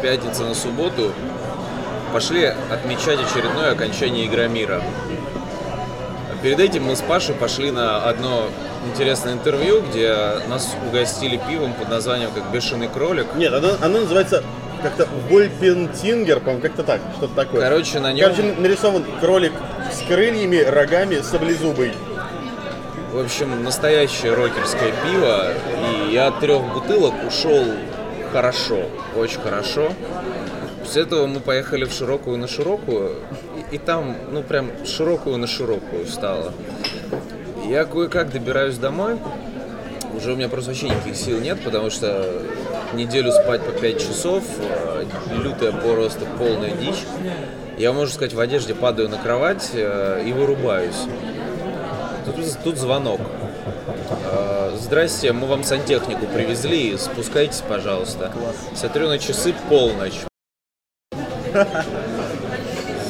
пятницы на субботу пошли отмечать очередное окончание Игромира. Перед этим мы с Пашей пошли на одно интересное интервью, где нас угостили пивом под названием как «Бешеный кролик». Нет, оно, оно называется как-то Вольпентингер, по-моему, как-то так, что-то такое. Короче, на нем... Короче, нарисован кролик с крыльями, рогами, саблезубый. В общем, настоящее рокерское пиво. И я от трех бутылок ушел хорошо, очень хорошо. После этого мы поехали в широкую на широкую, и, и там, ну прям широкую на широкую стало. Я кое-как добираюсь домой, уже у меня просто вообще никаких сил нет, потому что неделю спать по 5 часов, э, лютая просто полная дичь. Я, можно сказать, в одежде падаю на кровать э, и вырубаюсь. Тут, тут звонок. Здрасте, мы вам сантехнику привезли, спускайтесь, пожалуйста. Смотрю на часы полночь.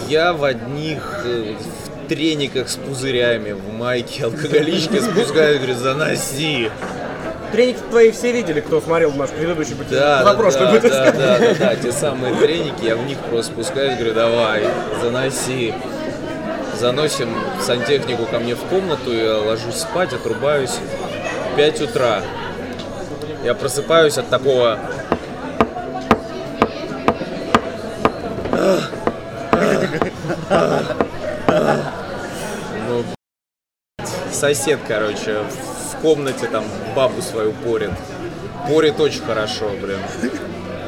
Я в одних э, в трениках с пузырями, в майке алкоголичке спускаюсь, говорю, заноси. Треники твои все видели, кто смотрел наш предыдущий пути. Да, да, да, да, да, да, да, те самые треники, я в них просто спускаюсь, говорю, давай, заноси. Заносим сантехнику ко мне в комнату, я ложусь спать, отрубаюсь. 5 утра. Я просыпаюсь от такого... Ну, сосед, короче, в комнате там бабу свою порит. Порит очень хорошо, блин.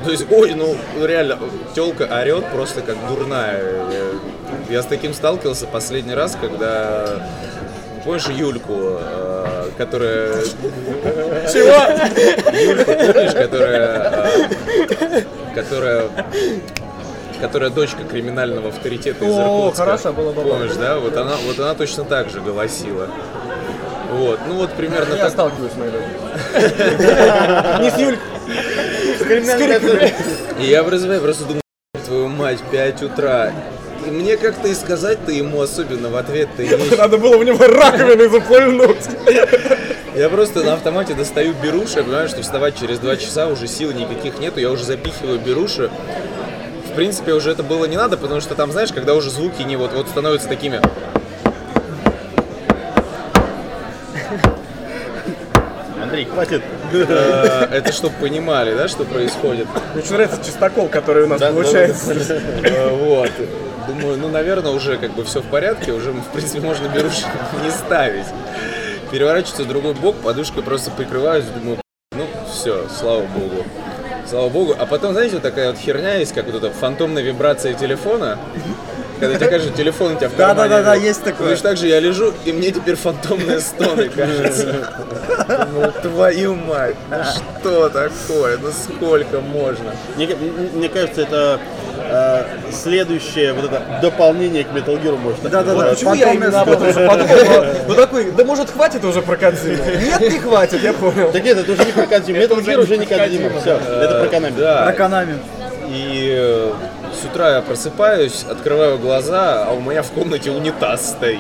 То есть, ой, ну реально, телка орет просто как дурная. Я, я с таким сталкивался последний раз, когда помнишь Юльку, э, которая... Чего? Юльку, помнишь, которая... э, которая которая дочка криминального авторитета из О, Иркутска. хорошо было бы. Помнишь, да? Вот она, вот она точно так же голосила. Вот, ну вот примерно Я так. сталкиваюсь на это. Не с Юлькой. И я в РЗВ просто думаю, твою мать, 5 утра. Мне как-то и сказать-то ему особенно в ответ-то и нечего. Надо было в него раковиной запульнуть. Я просто на автомате достаю беруши, я понимаю, что вставать через 2 часа уже сил никаких нету, я уже запихиваю беруши. В принципе, уже это было не надо, потому что там, знаешь, когда уже звуки не вот, вот становятся такими... Андрей, хватит. э, Это чтобы понимали, да, что происходит. Мне очень нравится чистокол, который у нас получается. Э, Вот. Думаю, ну, наверное, уже как бы все в порядке, уже, в принципе, можно беруши не ставить. Переворачиваться в другой бок, подушкой просто прикрываюсь, думаю, ну, все, слава богу. Слава богу. А потом, знаете, вот такая вот херня есть, как вот эта фантомная вибрация телефона. Когда тебе кажется, телефон у тебя в Да, кармане. да, да, да, лежит. есть такое. Точно так же я лежу, и мне теперь фантомные стоны кажется. Ну, твою мать, ну что такое? Ну сколько можно? Мне кажется, это э, следующее вот это дополнение к Metal Gear может. так Да, да, да. Почему я именно об этом же подумал? Ну такой, да может хватит уже про Кодзиму? Нет, не хватит, я понял. Так нет, это уже не про Кодзиму. Metal Gear уже не Кодзима. Все, это про. Да, Про Konami. И э, с утра я просыпаюсь, открываю глаза, а у меня в комнате унитаз стоит.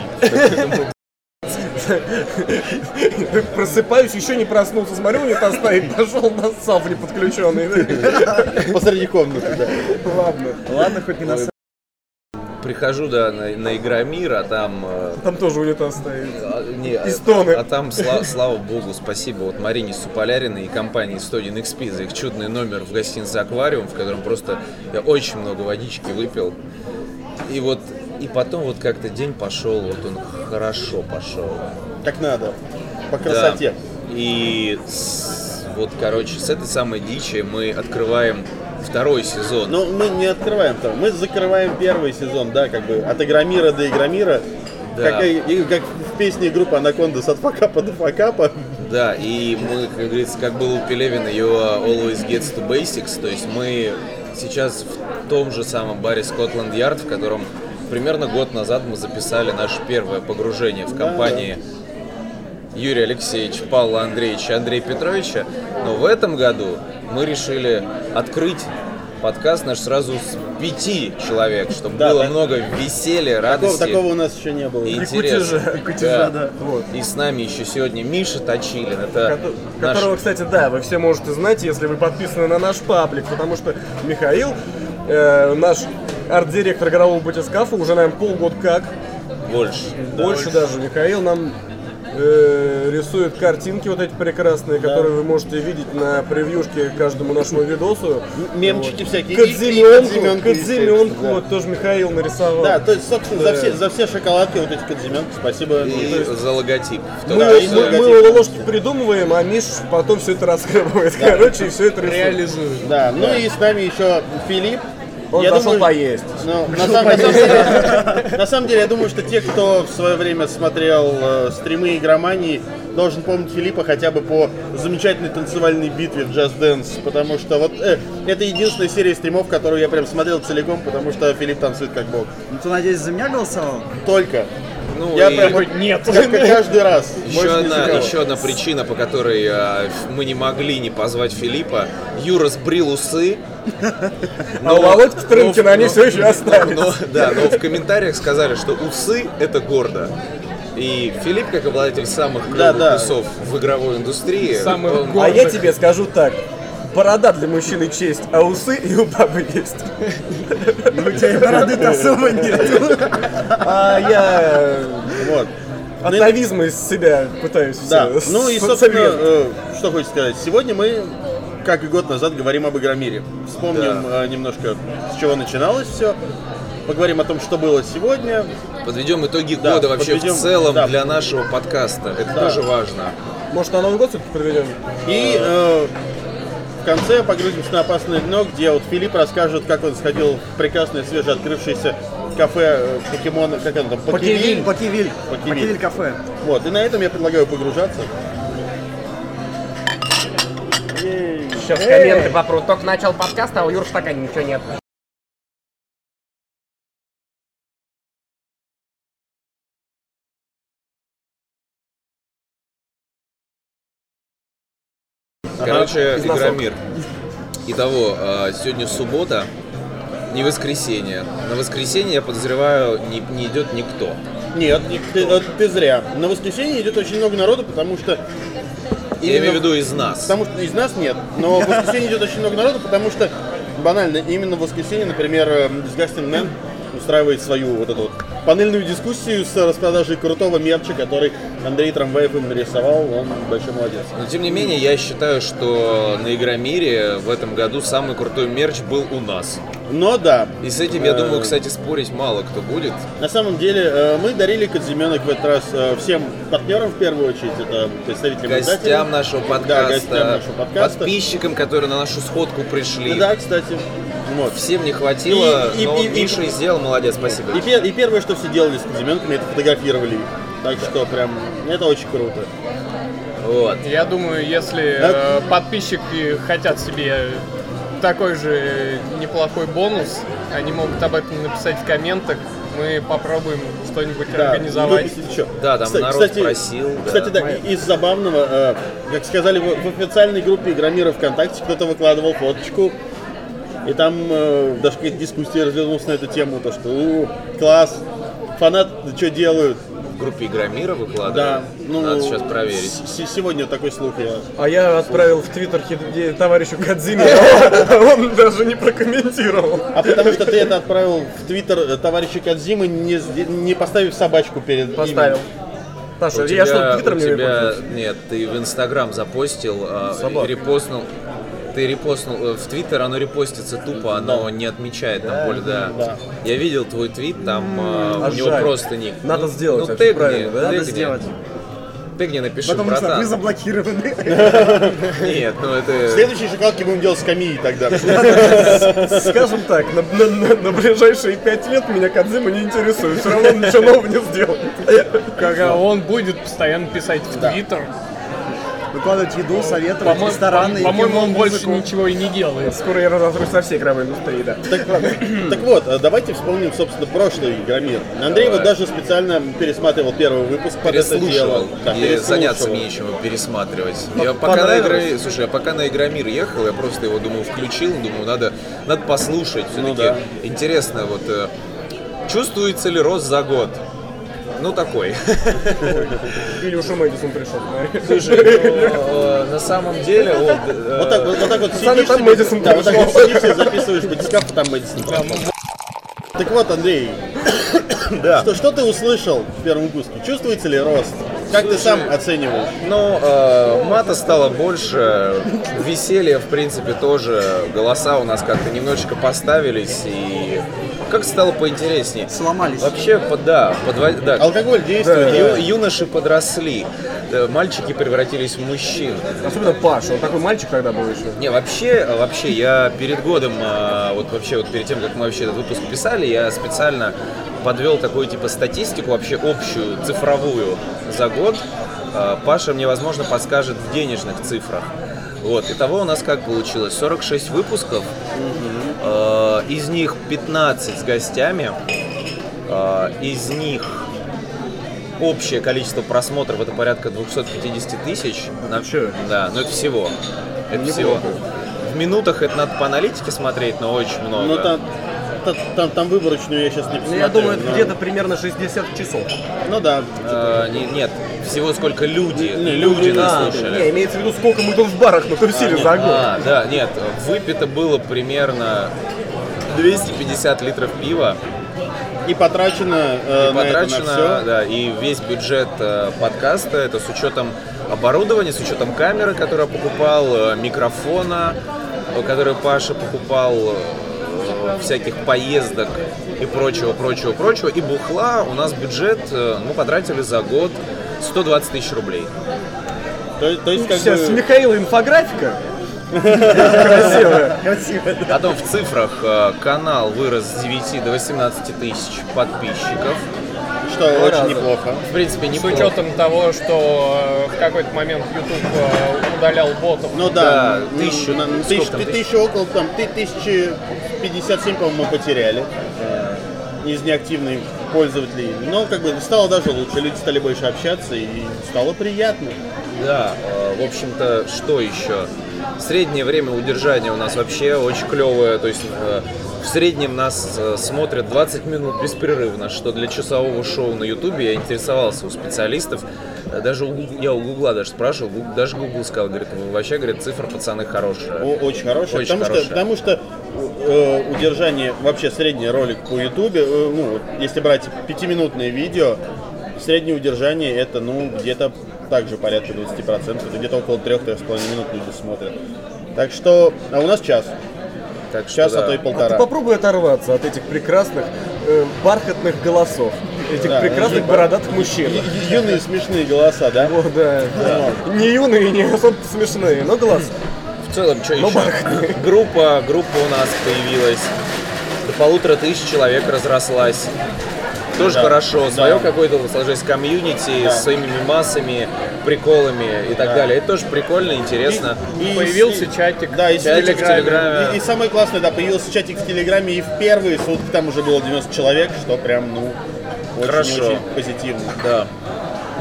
Просыпаюсь, еще не проснулся, смотрю, унитаз стоит, пошел на сав не подключенный. Посреди комнаты, да. Ладно. Ладно, хоть не на Прихожу, да, на, на Игромир, а там... э, Там тоже унитаз стоит. а, не, И а- стоны. А, там, сла- слава богу, спасибо вот Марине Суполяриной и компании 101 XP за их чудный номер в гостинице «Аквариум», в котором просто я очень много водички выпил. И вот, и потом вот как-то день пошел, вот он хорошо пошел. Как надо. По красоте. Да. И с- вот, короче, с этой самой дичи мы открываем второй сезон. Но мы не открываем второй. Мы закрываем первый сезон, да, как бы от Игромира до Игромира. Да. Как, и- как в песне группы Анакондас от факапа до факапа. Да, и мы, как говорится, как было у Пелевина, you always gets to basics, то есть мы сейчас в том же самом баре Scotland Yard, в котором примерно год назад мы записали наше первое погружение в компании Юрия Алексеевича, Павла Андреевича, Андрея Петровича, но в этом году мы решили открыть подкаст наш сразу с пяти человек, чтобы Да, было да. много веселья, Такого, радости. такого у нас еще не было. и кутежа, кутежа, да. Вот. И с нами еще сегодня Миша Точилин. Это Кото- наш Которого, кстати, да, вы все можете знать, если вы подписаны на наш паблик, потому что Михаил, э, наш арт-директор игрового батискафа, уже, наверное, полгода как, больше. да. больше даже, Михаил нам э, рисует картинки вот эти прекрасные, которые вы можете видеть на превьюшке каждому нашему видосу. Мемчики всякие. и- и Кадзименку, Кадзименку, естественно, вот тоже Михаил нарисовал. Да. Да, то есть, собственно, за все, за все шоколадки вот эти кадзименки, спасибо. И за логотип. В том Мы, Да, мы, логотип. мы его ложки придумываем, а Миш потом все это раскрывает. Короче, и все это рисует. Реализует. Да, ну и с нами еще Филипп. Он Я зашел думаю- поесть. Ну, на, сам- на самом деле, на самом деле, я думаю, что те, кто в свое время смотрел э, стримы игромании, должен помнить Филиппа хотя бы по замечательной танцевальной битве в Just Dance, потому что вот э, это единственная серия стримов, которую я прям смотрел целиком, потому что Филипп танцует как бог. Ну, ты, надеюсь, за меня голосовал? Только. Ну, я и прям вот Нет. как- каждый раз. Еще одна, еще одна причина, по которой э, мы не могли не позвать Филиппа. Юра сбрил усы. А у Володьки Трынкина но- они но- все еще остались. но- да, но в комментариях сказали, что усы это гордо. И Филипп, как обладатель самых Да, клевых да. усов в игровой индустрии, Самых он- А я тебе скажу так. Борода для мужчины честь, а усы и у бабы есть. Ну, у тебя и бороды-то особо нет. А я Вот. атовизм из себя пытаюсь Да, ну и, собственно, э, что хочется сказать. Сегодня мы, как и год назад, говорим об Игромире. Вспомним э, немножко, с чего начиналось все. Поговорим о том, что было сегодня. подведем итоги Да, года вообще подведем, в целом да. для нашего подкаста. Это Да. тоже важно. Может, на Новый год все-таки подведем? И э, в конце погрузимся на опасное дно, где вот Филипп расскажет, как он сходил в прекрасное свежеоткрывшееся кафе э, покемона, как оно там, Покевиль. Покивиль. Покивиль. Покивиль кафе. Вот, и на этом я предлагаю погружаться. Сейчас комменты попрут. Только начал подкаст, а у Юры в стакане ничего нет. Короче. Игромир. Итого, э, сегодня суббота, не воскресенье. На воскресенье, я подозреваю, не, не идет никто. Нет, ты, э, ты зря. На воскресенье идет очень много народу, потому что... Я именно- имею в виду из нас. Потому что из нас нет, но в воскресенье идет очень много народу, потому что банально, именно в воскресенье, например, э, Disgusting Man устраивает свою вот эту вот панельную дискуссию с распродажей крутого мерча, который Андрей Трамваев им нарисовал, он большой молодец. Но тем не менее, я считаю, что на Игромире в этом году самый крутой мерч был у нас. Но да, И с этим, я Э, думаю, кстати, спорить мало кто будет. на самом деле э, мы дарили Кадзименок в этот раз э, всем партнерам в первую очередь, это представителям Гостям нашего Да, подкаста, гостям нашего подкаста. подписчикам, которые на нашу сходку пришли. Да, кстати. Вот. Всем не хватило, И- и- но и- Миша и сделал, молодец, спасибо. И, пер- и первое, что все делали с Кадзименками, это фотографировали их. Так что прям, это очень круто. Вот. Я думаю, если э, подписчики хотят себе такой же неплохой бонус, они могут об этом написать в комментах. Мы попробуем что-нибудь Да, организовать. еще. Да, там Кста- народ просил, да. Кстати, да, и- из забавного, э, как сказали в, в официальной группе Игромира ВКонтакте, кто-то выкладывал фоточку, и там э, даже какая-то дискуссия развернулась на эту тему, то что «У, класс, фанаты что делают? В группе Игромира выкладывали. Да, ну, Надо сейчас проверить. сегодня такой слух я... А я отправил в Твиттер товарищу Кадзиме, он даже не прокомментировал. А потому что ты это отправил в Твиттер э, товарища Кадзимы, не, не поставив собачку перед Поставил. Саша, У я что, Твиттером у не тебя... Нет, ты в Инстаграм запостил, Собака. репостнул. Ты репостнул э, в Твиттер, оно репостится тупо, оно не отмечает там поле, да. да. Я видел твой твит, там а, а у него жаль. просто ник. Надо Ну, сделать, ну, тегни, правильно, да? тегни. Надо сделать. Тегни напиши, Потому что вы братан. заблокированы. Нет, ну это... Следующие шоколадки будем делать с камией тогда. Скажем так, на, ближайшие пять лет меня Кадзима не интересует, все равно он ничего нового не сделает. Когда он будет постоянно писать в Твиттер. Выкладывать еду, советовать, По-моему, рестораны, по-моему, он больше музыку. ничего и не делает. Скоро я разозрусь со всей игровой индустрии, да. Так, так вот, а давайте вспомним, собственно, прошлый Игромир. Андрей вот даже специально пересматривал первый выпуск под это дело. Да, и заняться мне нечем пересматривать. Я пока на игре, слушай, я пока на Игромир ехал, я просто его, думаю, включил, думаю, надо, надо послушать. Все-таки да. интересно, вот э, чувствуется ли рост за год? Ну, такой. Или уж Мэдисон пришел. Слушай, ну, э, на самом деле, вот, э, Вот так вот, вот так вот сидишь, там Мэдисон да, вот так вот сидишь и записываешь батискаф, там Мэдисон пришел. Так вот, Андрей, да. что, что ты услышал в первом выпуске? Чувствуется ли рост? Как ты Слушай, сам оцениваешь? Ну, э, мата стало больше, веселья, в принципе, тоже. Голоса у нас как-то немножечко поставились, и как стало поинтереснее. Сломались. Вообще, под- да, подво- да, Алкоголь действует. ю- да. юноши подросли, мальчики превратились в мужчин. Особенно Паша, он такой мальчик тогда был еще. Не, вообще, вообще, я перед годом, а, вот вообще, вот перед тем, как мы вообще этот выпуск писали, я специально подвел такую, типа, статистику, вообще общую, цифровую за год. А, Паша мне, возможно, подскажет в денежных цифрах. Вот, итого у нас как получилось? 46 выпусков, А, из них 15 с гостями, А, из них общее количество просмотров это порядка 250 тысяч. На- чё? Да, но это всего. Это всего. В минутах это надо по аналитике смотреть, но очень много. Ну там, та- там, там выборочную я сейчас не Ну, посмотрю. я думаю, это но- где-то примерно 60 часов. Ну да. Э, не- нет, всего сколько люди, Не, люди люди, нас А, слушали. не, имеется в виду, сколько мы тут в барах натусили за год. А, да, нет, выпито было примерно 250 литров пива. И потрачено, э, И на это, на потрачено, всё. да, и весь бюджет э, подкаста, это с учетом оборудования, с учетом камеры, которую я покупал, э, микрофона, э, который Паша покупал, э, всяких поездок и прочего, прочего, прочего. И бухла у нас бюджет, э, мы потратили за год 120 тысяч рублей. То, то есть как Сейчас с бы... Михаила инфографика. Красиво, да. Потом в цифрах э, канал вырос с 9 до 18 тысяч подписчиков. Что очень раза. неплохо. В принципе, С неплохо. учетом того, что э, в какой-то момент YouTube э, удалял ботов. Ну да, Да, тысячу, на- тысяч, там, ты- тысяч? тысячу около, там, ты- тысячи 57, по-моему, мы потеряли из неактивных пользователей. Но как бы стало даже лучше, люди стали больше общаться и стало приятно. Да, э, в общем-то, что еще? Среднее время удержания у нас вообще очень клевое. То есть э, в среднем нас э, смотрят 20 минут беспрерывно, что для часового шоу на Ютубе я интересовался у специалистов. Даже у я у Гугла даже спрашивал, даже Гугл сказал, говорит, «Ну, вообще, говорит, цифра, пацаны, хорошая. О- очень хорошее. Очень потому, хорошее. Что, потому что э, удержание, вообще средний ролик по Ютубе, э, ну, вот если брать пятиминутное видео, среднее удержание это, ну, где-то также порядка 20%, это где-то около 3-3,5 минут люди смотрят. Так что, а у нас час. Так Час, да. а то и А ты полтора. попробуй оторваться от этих прекрасных э, бархатных голосов. Этих Да, прекрасных бородатых мужчин. Ю- Юные смешные голоса, да? О, да. Не юные, не особо смешные, но голоса. В целом, что Ну, еще? Группа, группа у нас появилась. До полутора тысяч человек разрослась. Тоже Да, хорошо. да. Свое какое-то сложилось комьюнити Да. с своими мемасами, приколами и так Да. далее. Это тоже прикольно, интересно. И- Появился и- чатик. Да, и Чатик в Телеграме. И, и самое классное, да, появился чатик в Телеграме, и в первые сутки там уже было 90 человек, что прям, ну, очень-очень позитивно. Да.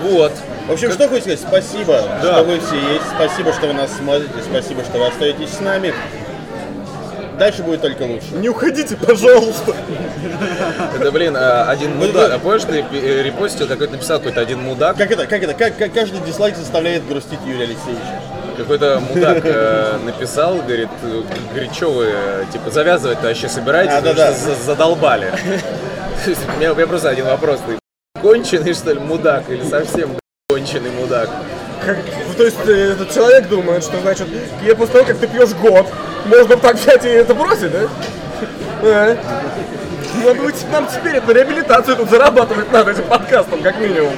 Вот. В общем, что хочу сказать, спасибо, Да. что вы все есть, спасибо, что вы нас смотрите, спасибо, что вы остаетесь с нами. Дальше будет только лучше. Не уходите, пожалуйста. Это, блин, а, один Вы- мудак. А помнишь, ты пи- репостил, какой-то написал какой-то один мудак, Как это, как это, как, как каждый дизлайк заставляет грустить Юрия Алексеевича. какой-то мудак э, написал, говорит, э, говорит, что вы, э, типа, завязывать-то вообще собираетесь, А, что за- задолбали. У меня просто один вопрос, ты конченый, что ли, мудак, или совсем конченый мудак? Как- ну, то есть э, этот человек думает, что значит, я после того, как ты пьешь год, можно так взять и это бросить, да? Надо быть нам теперь на реабилитацию тут зарабатывать надо этим подкастом, как минимум.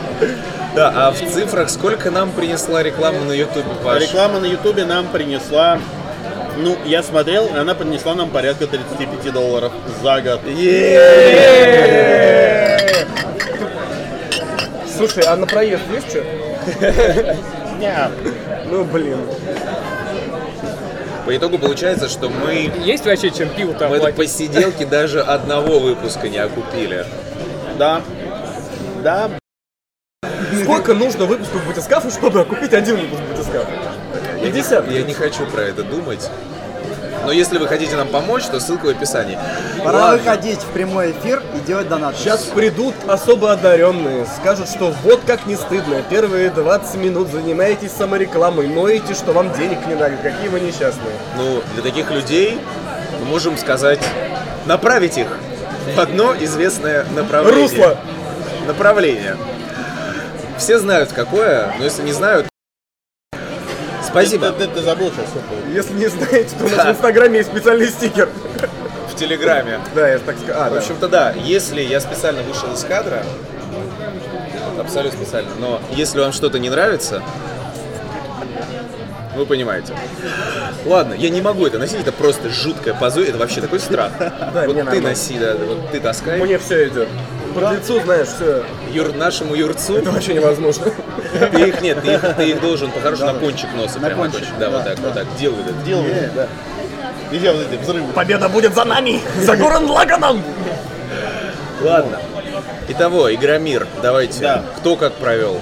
Да, а в цифрах сколько нам принесла реклама на Ютубе, Паш? Реклама на Ютубе нам принесла, ну, я смотрел, она принесла нам порядка 35 долларов за год. Слушай, а на проезд есть что? Не, Ну, блин. По итогу получается, что мы, Есть вообще чем пиво-то мы это оплатить? посиделки даже одного выпуска не окупили. Да. Да. Сколько нужно выпусков батискафа, чтобы окупить один выпуск батискафа? 50. Я не хочу про это думать. Но если вы хотите нам помочь, то ссылка в описании. Пора Ладно. выходить в прямой эфир и делать донат. Сейчас придут особо одаренные, скажут, что вот как не стыдно, первые 20 минут занимаетесь саморекламой, ноете, что вам денег не дали, какие вы несчастные. Ну, для таких людей мы можем сказать, направить их в одно известное направление. Русло! Направление. Все знают какое, но если не знают... Спасибо. Ты, ты- ты забыл сейчас. Если не знаете, то у нас Да. в Инстаграме есть специальный стикер. В Телеграме. Да, я так скажу. А, В общем-то, да, если я специально вышел из кадра, абсолютно специально, но если вам что-то не нравится, вы понимаете. Ладно, я не могу это носить, это просто жуткое позор, это вообще такой страх. Да, вот ты носи, да, вот ты таскай. Мне все идет. По лицу, знаешь, все. Юр, нашему юрцу, Это вообще невозможно. ты их нет, ты их, ты их должен по-хорошему на кончик носа прямо кончик. Да, вот так, вот так, делай это. Делай, да. Где вот эти взрывы? Победа будет за нами! За Гурен Лаганом! Ладно. Итого, Игромир, давайте. Да. Кто как провел?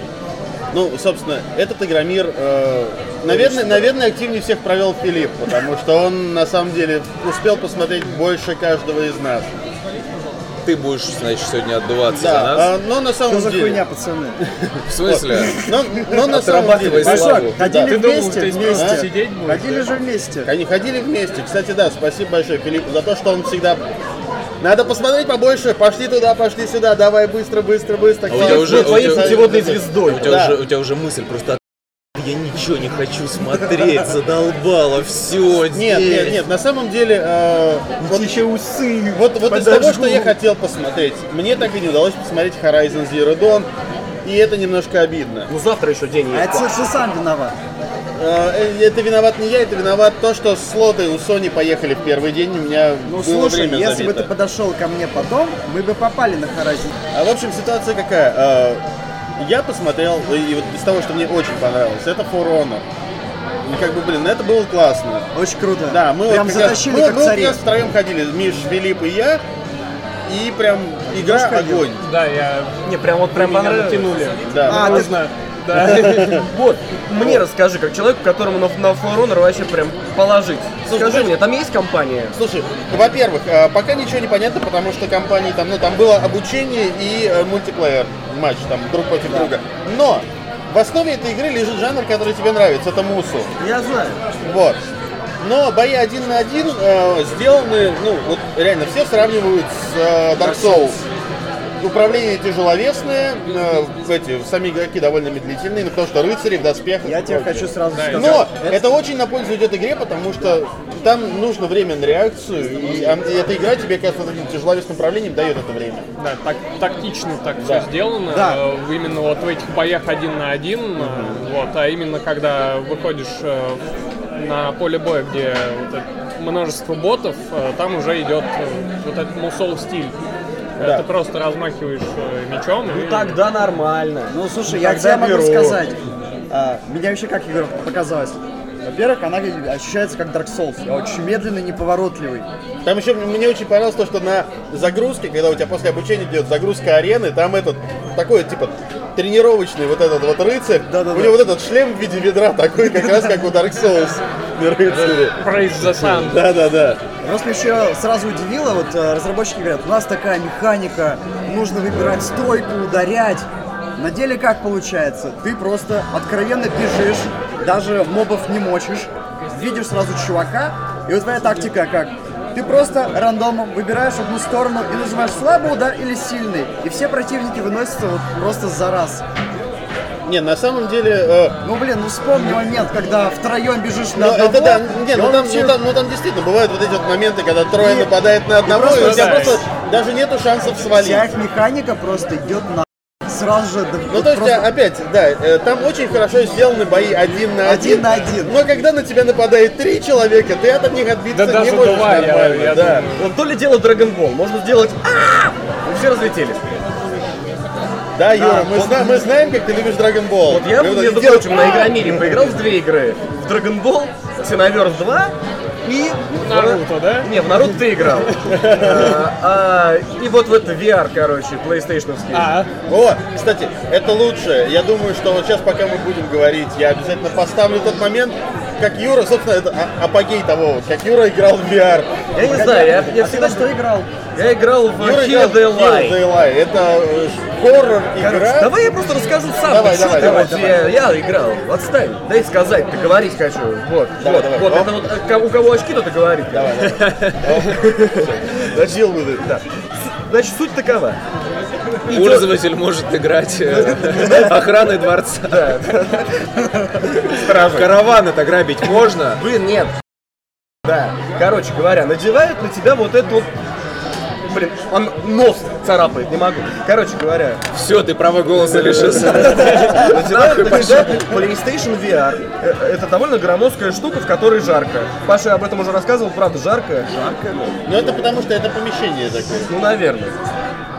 Ну, собственно, этот Игромир, э, наверное, наверное, активнее всех провел Филипп, потому что он, на самом деле, успел посмотреть больше каждого из нас. Ты будешь, значит, сегодня отдуваться за Да, нас? а, но на Что самом за деле... хуйня, пацаны? В смысле? Но, но на самом деле... славу. Ходили думал, вместе, ты вместе. просто сидеть будешь, Ходили да? же вместе. Они ходили вместе. Кстати, да, спасибо большое Филиппу за то, что он всегда... Надо посмотреть побольше, пошли туда, пошли сюда, давай быстро, быстро, быстро. А у тебя уже- Твоей у тебя- путеводной звездой. У тебя, Да. уже, у тебя уже мысль просто я ничего не хочу смотреть, задолбало, все Нет, нет, нет, на самом деле, э, вот, еще усы. вот, вот из подожгу. того, что я хотел посмотреть, мне так и не удалось посмотреть Horizon Zero Dawn, и это немножко обидно. Ну завтра еще день А есть. это ты сам виноват. Э, Это виноват не я, это виноват то, что слоты у Sony поехали в первый день, у меня Ну было слушай, время если бы забито. ты подошел ко мне потом, мы бы попали на Харазин. А в общем ситуация какая? Э, Я посмотрел, и вот из того, что мне очень понравилось, это For Honor. И как бы, блин, это было классно. Очень круто. Да, мы Прям вот как раз- мы, как мы вот как раз втроем ходили, Миш, Филипп и я, и прям игра огонь. Да, я... Не, прям вот прям меня понравилось. натянули. Да. А, ты- Можно. Да. Вот, мне расскажи, как человеку, которому на, на For Honor вообще прям положить. Слушай, Скажи мне, там есть компания? Слушай, во-первых, э, пока ничего не понятно, потому что компании там, ну, там было обучение и э, мультиплеер матч, там, друг против друга. Но в основе этой игры лежит жанр, который тебе нравится, это мусу. Я знаю. Вот. Но бои один на один э, сделаны, ну, вот реально все сравнивают с э, Dark Souls. Управление тяжеловесное, э, эти сами игроки довольно медлительные, ну, потому что рыцари в доспехах. Я тебе хочу сразу сказать. Но это очень на пользу идет игре, потому что там нужно время на реакцию, и, а, и эта игра тебе, как вот этим тяжеловесным управлением, дает это время. Да, так, тактично так Да. все сделано. Да. Э, Именно вот в этих боях один на один, э, вот, а именно когда выходишь э, на поле боя, где вот это множество ботов, э, там уже идет э, вот этот мусол стиль. Да. Ты просто размахиваешь э, мечом и Тогда нормально. Ну слушай, я тебе могу сказать. а, меня вообще как игра показалась. Во-первых, она ощущается как Dark Souls. Я очень медленный, неповоротливый. Там еще мне очень понравилось то, что на загрузке, когда у тебя после обучения идет загрузка арены, там этот такой типа тренировочный вот этот вот рыцарь, Да-да-да. у него вот этот шлем в виде ведра такой, как раз как у Dark Souls рыцари. Praise the Sun. Да, да, да. Просто еще сразу удивило, вот э, разработчики говорят, у нас такая механика, нужно выбирать стойку, ударять. На деле как получается? Ты просто откровенно бежишь, даже мобов не мочишь, видишь сразу чувака, и вот твоя тактика как? Ты просто рандомом выбираешь одну сторону и нажимаешь слабый удар или сильный, и все противники выносятся вот просто за раз. Не, на самом деле, э, Ну блин, ну вспомни момент, когда втроем бежишь на Ну, одного, это да, не, и ну там, вообще- ну, там, ну там действительно бывают вот эти вот моменты, когда трое И- нападает на одного, и, просто у тебя просто даже нету шансов свалить. Вся их механика просто идет на сразу же. да, Ну вот то есть, просто- опять, да, э, там очень хорошо сделаны бои один на один. Один на один. Но когда на тебя нападает три человека, ты от них отбиться Да не даже можешь два, я- нормально. я да. думаю. Ну, то ли дело Dragon Ball, можно сделать «А!» и все разлетелись. Да, Юра, мы, зна- мы знаем, как ты любишь Dragon Ball. Вот я, вот между прочим, на Игромире поиграл в две игры. В Dragon Ball, Xenoverse 2 и... Наруто, да? Не, в Наруто ты играл. А, а, И вот в это VR, короче, PlayStation. А, О, кстати, это лучше. Я думаю, что вот сейчас, пока мы будем говорить, я обязательно поставлю тот момент, как Юра, собственно, это а- апогей того, вот, как Юра играл в VR. Я не знаю, я, я А всегда что играл? Я играл в Юра Kill the Kill Lie. the Lie. Это э, хоррор игра. давай я просто расскажу сам. Давай, давай, давай, вот давай. Я, я играл. Отстань, дай сказать, ты говорить хочу. Вот, Давай, вот, давай. вот, Оп. это вот э, у кого очки, тот и говорит. Давай, Deal with it. Да. Су- Значит, суть такова. Пользователь может играть э, охраной дворца. Караван это грабить можно? Блин, нет. Да. Короче говоря, надевают на тебя вот эту вот Блин, он нос царапает, не могу. Короче говоря, Все, ты права голоса лишился. надевают на тебя PlayStation VR. Э, Это довольно громоздкая штука, в которой жарко. Паша об этом уже рассказывал, правда, жарко. Жарко? Но это потому, что это помещение такое. Ну, наверное.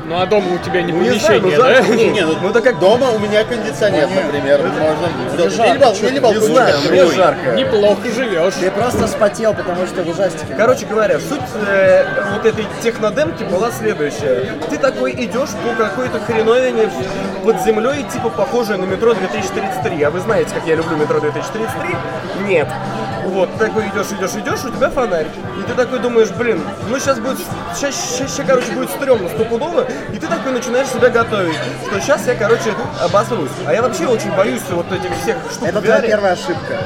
Ну а дома у тебя не Ну, не знаю, ну, помещение, да? жарко. Не, не, ну, Ну, это как дома у меня кондиционер, например. Можно... Или, бал- или Не балкончик знаю, мне жарко. Неплохо живешь. Ты просто спотел, потому что в ужастике. Короче говоря, суть э, вот этой технодемки была следующая. Ты такой идешь по какой-то хреновине под землей, типа похожее на метро 2033. А вы знаете, как я люблю метро 2033? Нет. Вот, ты такой идешь, идешь, идешь, у тебя фонарь. И ты такой думаешь, блин, ну сейчас будет, сейчас, сейчас, короче, будет стрёмно, стопудово. И ты такой начинаешь себя готовить, что сейчас я, короче, обосрусь. А я вообще очень боюсь вот этих всех штук Это твоя первая ошибка.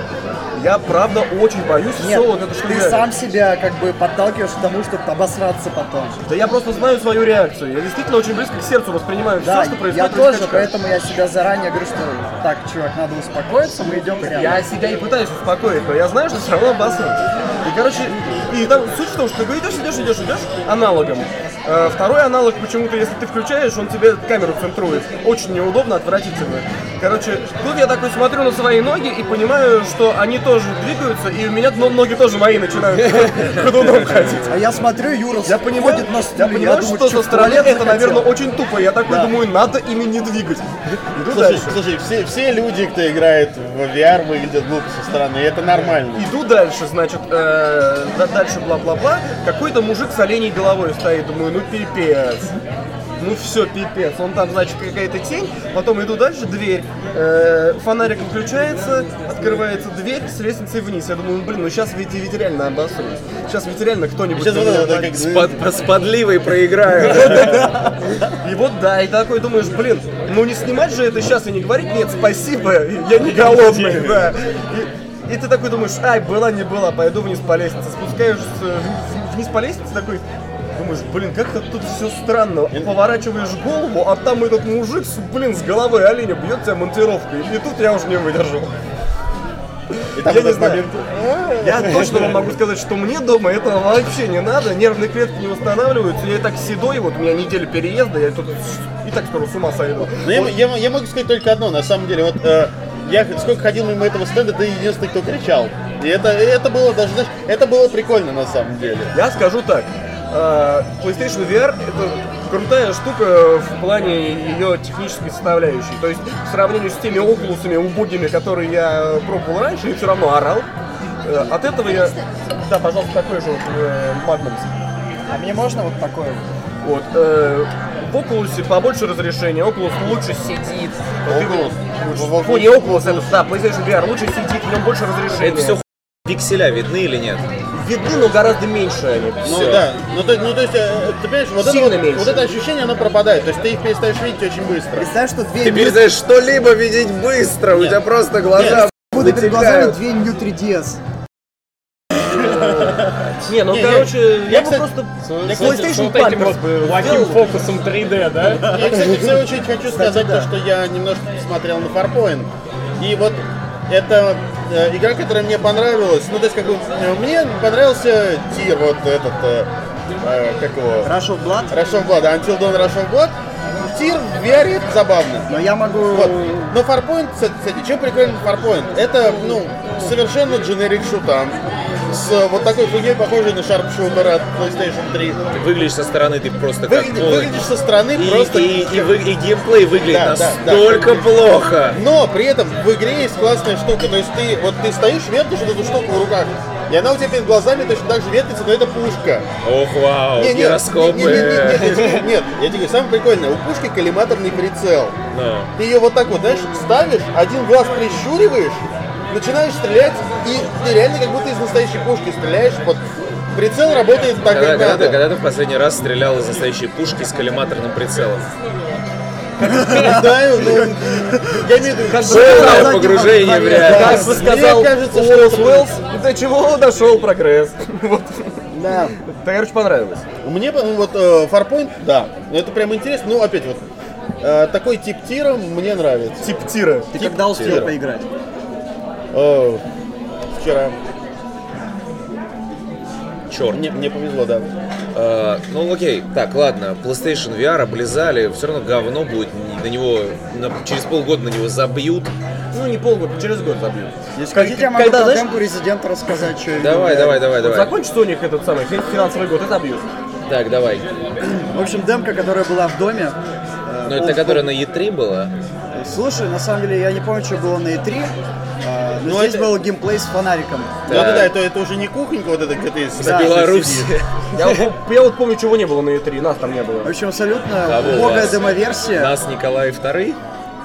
Я, правда, очень боюсь Нет, все вот это, что ты VR. сам себя как бы подталкиваешь к тому, чтобы обосраться потом. Да я просто знаю свою реакцию. Я действительно очень близко к сердцу воспринимаю Да, все, что я происходит. тоже, в скачках. поэтому я себя заранее говорю, что так, чувак, надо успокоиться, мы идем прямо. Я себя и пытаюсь успокоить, но я знаю, что все равно обосру. И, короче, и там суть в том, что ты идешь, идешь, идешь, идешь аналогом. Э, Второй аналог почему-то, если ты включаешь, он тебе камеру центрует. Очень неудобно, отвратительно. Короче, тут я такой смотрю на свои ноги и понимаю, что они тоже двигаются, и у меня но ноги тоже мои начинают ходуном ходить. А я смотрю, Юра Я понимаю, на я стуле, понимаю, думаю, что со стороны это, наверное, очень тупо. Я такой думаю, надо ими не двигать. Иду Слушай, дальше. слушай, все, все люди, кто играет в VR, выглядят глупо со стороны, и это нормально. Иду дальше, значит, э, да- дальше бла-бла-бла. Какой-то мужик с оленей головой стоит, думаю, ну пипец. Ну все, пипец. Он там, значит, какая-то тень. Потом иду дальше, дверь. Э, фонарик включается, открывается дверь с лестницей вниз. Я думаю, ну, блин, ну сейчас ведь, ведь реально обосрусь. Сейчас ведь реально кто-нибудь... Сейчас вот меня нападет. как... Под- С подливой проиграю. И вот да, и такой думаешь, блин, ну не снимать же это сейчас и не говорить, нет, спасибо, я не голодный, да. И, ты такой думаешь, ай, была не была, пойду вниз по лестнице. Спускаешься в- вниз по лестнице, такой, думаешь, блин, как-то тут все странно. Поворачиваешь голову, а там этот мужик, блин, с головой оленя бьет тебя монтировкой. И тут я уже не выдержал. И там Я не знаю. момент- Я точно вам могу сказать, что мне дома этого вообще не надо, нервные клетки не восстанавливаются, я и так седой, вот у меня неделя переезда, я тут и так скоро с ума сойду. Ну, я, я- я могу сказать только одно, на самом деле, вот э, я сколько ходил мимо этого стенда, ты единственный, кто кричал. И это, это было даже, знаешь, это было прикольно на самом деле. Я скажу так, э, PlayStation VR это крутая штука в плане ее технической составляющей. То есть в сравнении с теми окулусами убогими, которые я пробовал раньше, и все равно орал. Э, От этого я... Да, пожалуйста, такой же вот э, Magnum. А мне можно вот такое? Вот. э, в Oculus побольше разрешения, Oculus лучше сидит. Oculus? Фу, не Oculus, это, да, PlayStation VR лучше сидит, в нем больше разрешения. Это все пикселя видны или нет? видны, но гораздо меньше они. Ну Всё. да, ну то, ну, то есть, э, ты понимаешь, вот это, Сильно вот, меньше. вот это ощущение, оно пропадает. То есть ты их перестаешь видеть очень быстро. Представь, что две Ты перестаешь что-либо видеть быстро, у Нет. тебя просто глаза будут перед глазами две New 3DS. Не, ну короче, я- бы просто PlayStation бы плохим фокусом 3D, да? Я, кстати, в свою очередь хочу сказать то, что я немножко посмотрел на Farpoint. И вот это э, игра, которая мне понравилась. Ну, то есть, как бы, э, мне понравился тир, вот этот, э, как его, Rush of Blood. Rush of Blood, Until Dawn Rush of Blood. Тир в VR это забавно. Но я могу... Вот. Но Farpoint, кстати, чем прикольно Farpoint? Это, ну, совершенно generic шутан. С э, вот такой фигней, похожей на Sharpshooter от PlayStation 3. Выглядишь со стороны, ты просто как Выглядишь, полный. выглядишь со стороны И, просто... и, и вы- и геймплей выглядит Да, да, да. настолько плохо. Но при этом в игре есть классная штука. То есть ты вот ты стоишь, вертишь вот эту штуку в руках, и она у тебя перед глазами точно так же вертится, но это пушка. Ох, вау, Не, не, гироскопы. не, не, не, не, тебе- нет, я тебе говорю, самое прикольное, у пушки коллиматорный прицел. Ну. Ты ее вот так вот, знаешь, ставишь, один глаз прищуриваешь, начинаешь стрелять, и ты реально как будто из настоящей пушки стреляешь. Вот прицел работает так, Когда, как когда надо. ты, когда ты в последний раз стрелял из настоящей пушки с коллиматорным прицелом? Не знаю, но я имею в виду, как Полное погружение в Как реальность. бы Мне сказал кажется, Уоллес что- Уэллс, до чего дошел прогресс. Да. Так, короче, понравилось. Мне ну, вот э, Farpoint, да, это прям интересно. Ну, опять вот, э, такой тип тира мне нравится. Тип тира. Ты когда успел поиграть? Э, вчера. Черт. Мне, мне повезло, да. Э, ну окей, так, ладно, PlayStation VR облизали, все равно говно будет, на него, на- через полгода на него забьют. Ну, не полгода, через год забьют. Если хотите, я могу когда, про знаешь- демку Резидента рассказать, что Давай, давай, давай, Вот давай. закончится у них этот самый фин- финансовый год и забьют. Так, давай. В общем, демка, которая была в доме. э, Ну это которая на E3 была? Слушай, на самом деле, я не помню, что было на E3, а, но Ну, здесь это- был геймплей с фонариком. Да, да, да, это, это уже не кухонька, вот это где ты с Да. Беларусь. Я, вот- я вот помню, чего не было на E3, нас там не В было. общем, абсолютно убогая демоверсия. Нас Николай II?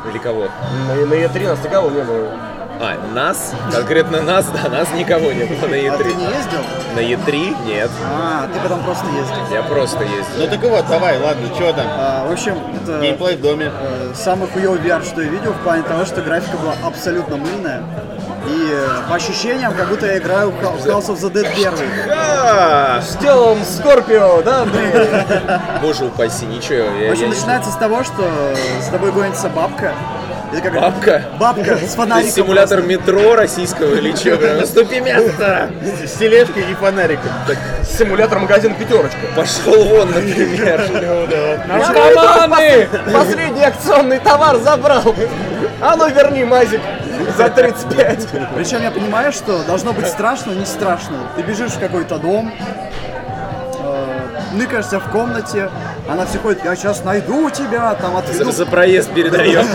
Или кого? На, на E3 нас никого не было. А, нас? Конкретно нас, да, нас никого не было на А ты E3. не ездил? На E3? Нет. А, ты потом просто ездил. Я просто ездил. Ну так и вот, давай, ладно, что там? А, в общем, это Геймплей в доме. э, самый хуёвый VR, что я видел, в плане того, что графика была абсолютно мыльная. И э, по ощущениям, как будто я играю в Hou- в House of the Dead 1. А, С телом Скорпио, да, Андрей? Боже упаси, ничего. Я, В общем, я- начинается с того, что с тобой гонится бабка. Это как Бабка? Бабка с фонариком. симулятор метро российского или что? Прям, Ступи место! С тележкой и фонариком. Симулятор магазин пятерочка. Пошел вон, например. Наркоманы! Последний акционный товар забрал. А ну верни, Мазик, за 35. Причем я понимаю, что должно быть страшно, не страшно. Ты бежишь в какой-то дом, ныкаешься в комнате, она все ходит, я сейчас найду тебя, там За, отведу, за проезд передаем.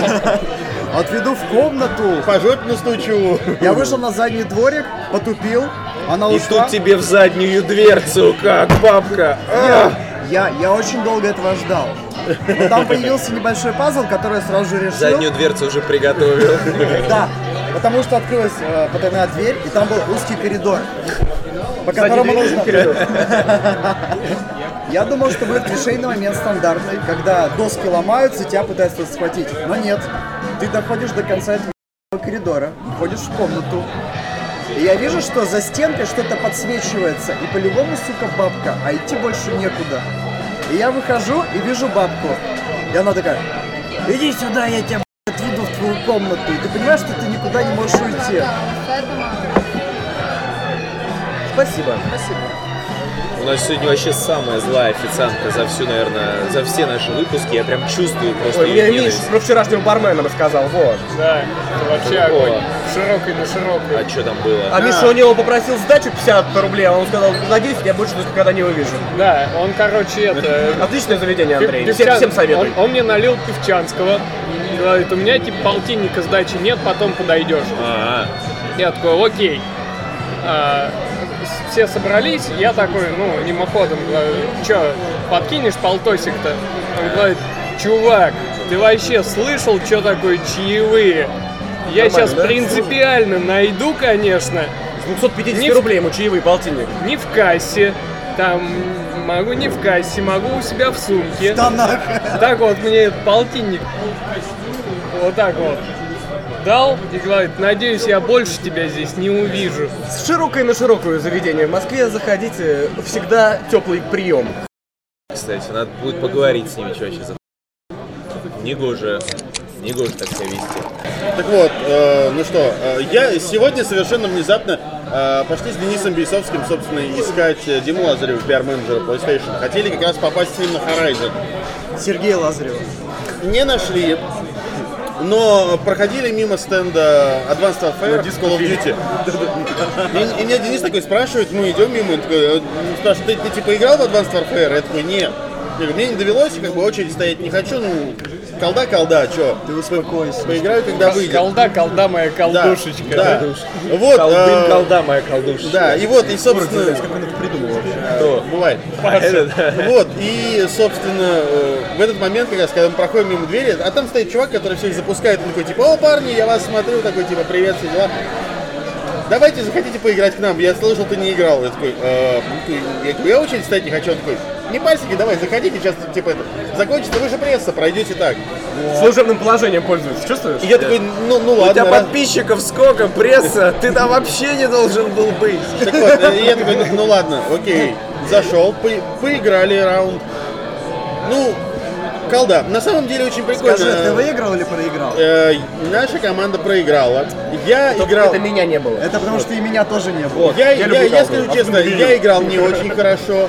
отведу в комнату. По жопе настучу. Я вышел на задний дворик, потупил, она И ушла. тут тебе в заднюю дверцу, как бабка. Я, я очень долго этого ждал. Но там появился небольшой пазл, который я сразу же решил. Заднюю дверцу уже приготовил. Да, потому что открылась э, потайная дверь, и там был узкий коридор, по которому нужно... Я думал, что будет клишейный момент стандартный, когда доски ломаются, тебя пытаются схватить. Но нет. Ты доходишь до конца этого коридора, входишь в комнату. И я вижу, что за стенкой что-то подсвечивается. И по-любому, сука, бабка. А идти больше некуда. И я выхожу и вижу бабку. И она такая, иди сюда, я тебя отведу в твою комнату. И ты понимаешь, что ты никуда не можешь уйти. Спасибо. У нас сегодня вообще самая злая официантка за всю, наверное, за все наши выпуски. Я прям чувствую просто Ой, ее Миш ненависть. про вчерашнего бармена рассказал, вот. Да, это вообще огонь. Широкой на широкую. А что там было? А Миша у него попросил сдачу 50 рублей, а он сказал, надеюсь, я больше никогда не увижу. Да, он, короче, это... Отличное заведение, Андрей. Пив- Всем, всем советую. Он, он мне налил певчанского. Говорит, у меня типа полтинника сдачи нет, потом подойдешь. А, Я такой, окей. А, все собрались, я такой, ну, мимоходом, говорю, чё, подкинешь полтосик-то? Он говорит, чувак, ты вообще слышал, что такое чаевые? Я Нормально, сейчас да? принципиально найду, конечно, С 250 Не в- рублей ему чаевые полтинник. не в кассе, там, могу не в кассе, могу у себя в сумке. Тонах. Так вот мне этот полтинник вот так вот дал и говорит, надеюсь, я больше тебя здесь не увижу. С широкой на широкую заведение. В Москве заходите, всегда теплый прием. кстати, надо будет поговорить с ними, что вообще за Негоже. Негоже так себя вести. Так вот, э, ну что, э, я сегодня совершенно внезапно э, пошли с Денисом Бейсовским, собственно, искать э, Диму Лазарева, пиар-менеджера PlayStation. Хотели как раз попасть с ним на Horizon. Сергей Лазарев. Не нашли. Но проходили мимо стенда Advanced Warfare Call of Duty. И, и меня Денис такой спрашивает, мы идем мимо, он такой, э, спрашивает, ты, ты типа играл в Advanced Warfare? Я такой, нет. Я говорю, мне не довелось, как бы очередь стоять не хочу, ну, колда, колда, чё? Ты успокойся. Поиграю, когда выйдет. Колда, колда моя Да, колдушечка. да. Вот, Колдын, э, колда моя колдушка. да, и вот, и собственно, Как он это придумал вообще? Кто? Бывает. Вот, и, собственно, э, в этот момент, как раз, когда мы проходим мимо двери, а там стоит чувак, который всех запускает, он такой, типа, о, парни, я вас смотрю, такой, типа, привет, все дела. Давайте, захотите поиграть к нам? Я слышал, ты не играл. Я такой, «Э, я говорю, я очередь стоять не хочу. Он такой, не пальчики, давай, заходите, сейчас, типа, это, закончится, вы же пресса, пройдете так. Служебным положением пользуется, чувствуешь? И я такой, ну, ну У ладно. тебя раз- подписчиков сколько, пресса? Ты там вообще не должен был быть. Так вот, э, я такой, ну, ну ладно, окей. Зашел, по- поиграли раунд. Ну, колда. На самом деле очень прикольно. Скажи, ты выиграл или проиграл? Э, наша команда проиграла. Я играл. Это меня не было. Это потому что и меня тоже не было. Я, я я, люблю я колду. скажу честно, я играл не очень хорошо,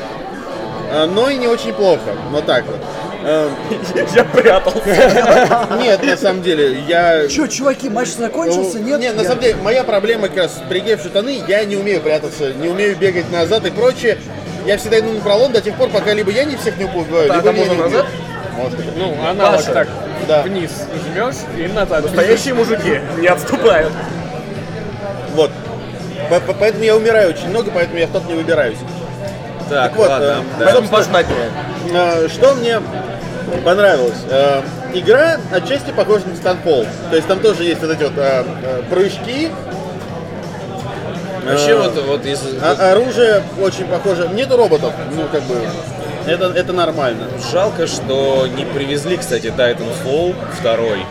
э, но и не очень плохо. Вот так вот. Э, Я прятался. Нет, на самом деле, я... Че, чуваки, матч закончился? Нет? Нет, на самом деле, моя проблема как раз пригев штаны, я не умею прятаться, не умею бегать назад и прочее. Я всегда иду на пролом до тех пор, пока либо я не всех не убиваю, либо не назад? Может быть. Ну, аналог Паша. так Да. вниз жмешь и назад. Настоящие мужики не отступают. Вот. По- по- Поэтому я умираю очень много, поэтому я в топ не выбираюсь. Так, Так вот, ладно. э, да. Меня. Э, Что мне понравилось? Э, Игра отчасти похожа на Станпол. То есть там тоже есть вот эти вот э, прыжки. Вообще Э, вот, вот из... а- оружие очень похоже. Нету роботов. Ну, как бы. Это, это нормально. Жалко, что не привезли, кстати, Titanfall второй.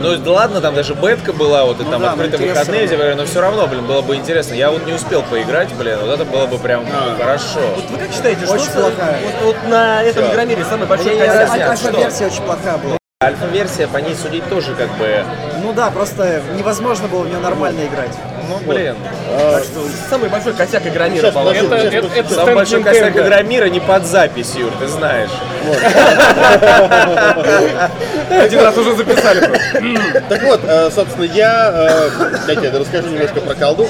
Ну, да ладно, там даже бетка была, вот и там да, открытые интересно выходные, но все равно, блин, было бы интересно. Я вот не успел поиграть, блин, вот это было бы прям А. хорошо. Вы как считаете, Очень что плохая. Вот, вот на этом игромире самый большой косяк? Альфа-версия очень плохая была. Альфа-версия, по ней судить тоже как бы... Ну да, просто невозможно было в нее нормально играть. Ну, блин. Самый большой косяк игромира, Сейчас, по-моему. подожди. Это, Сейчас, это, это Самый большой косяк Nintendo. Игромира не под запись, Юр, ты знаешь. Один раз уже записали. просто. Так вот, э, собственно, я... э, Дайте я расскажу немножко про колду.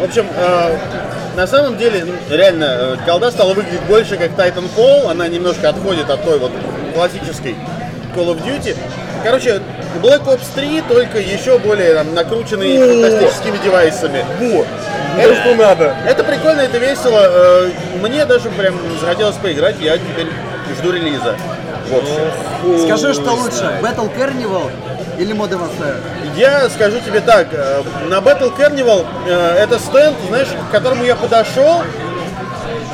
В общем, э, на самом деле, ну, реально, э, колда стала выглядеть больше как Titanfall. Она немножко отходит от той вот классической Call of Duty. Короче, Black Ops 3, только еще более там, накрученный фантастическими девайсами. Вот. Это что надо. Это прикольно, это весело. Э, Мне даже прям захотелось поиграть, я теперь жду релиза. В общем. Скажи, что лучше, Battle Carnival или Modern Warfare? Я скажу тебе так, э, на Battle Carnival э, это стенд, знаешь, к которому я подошел,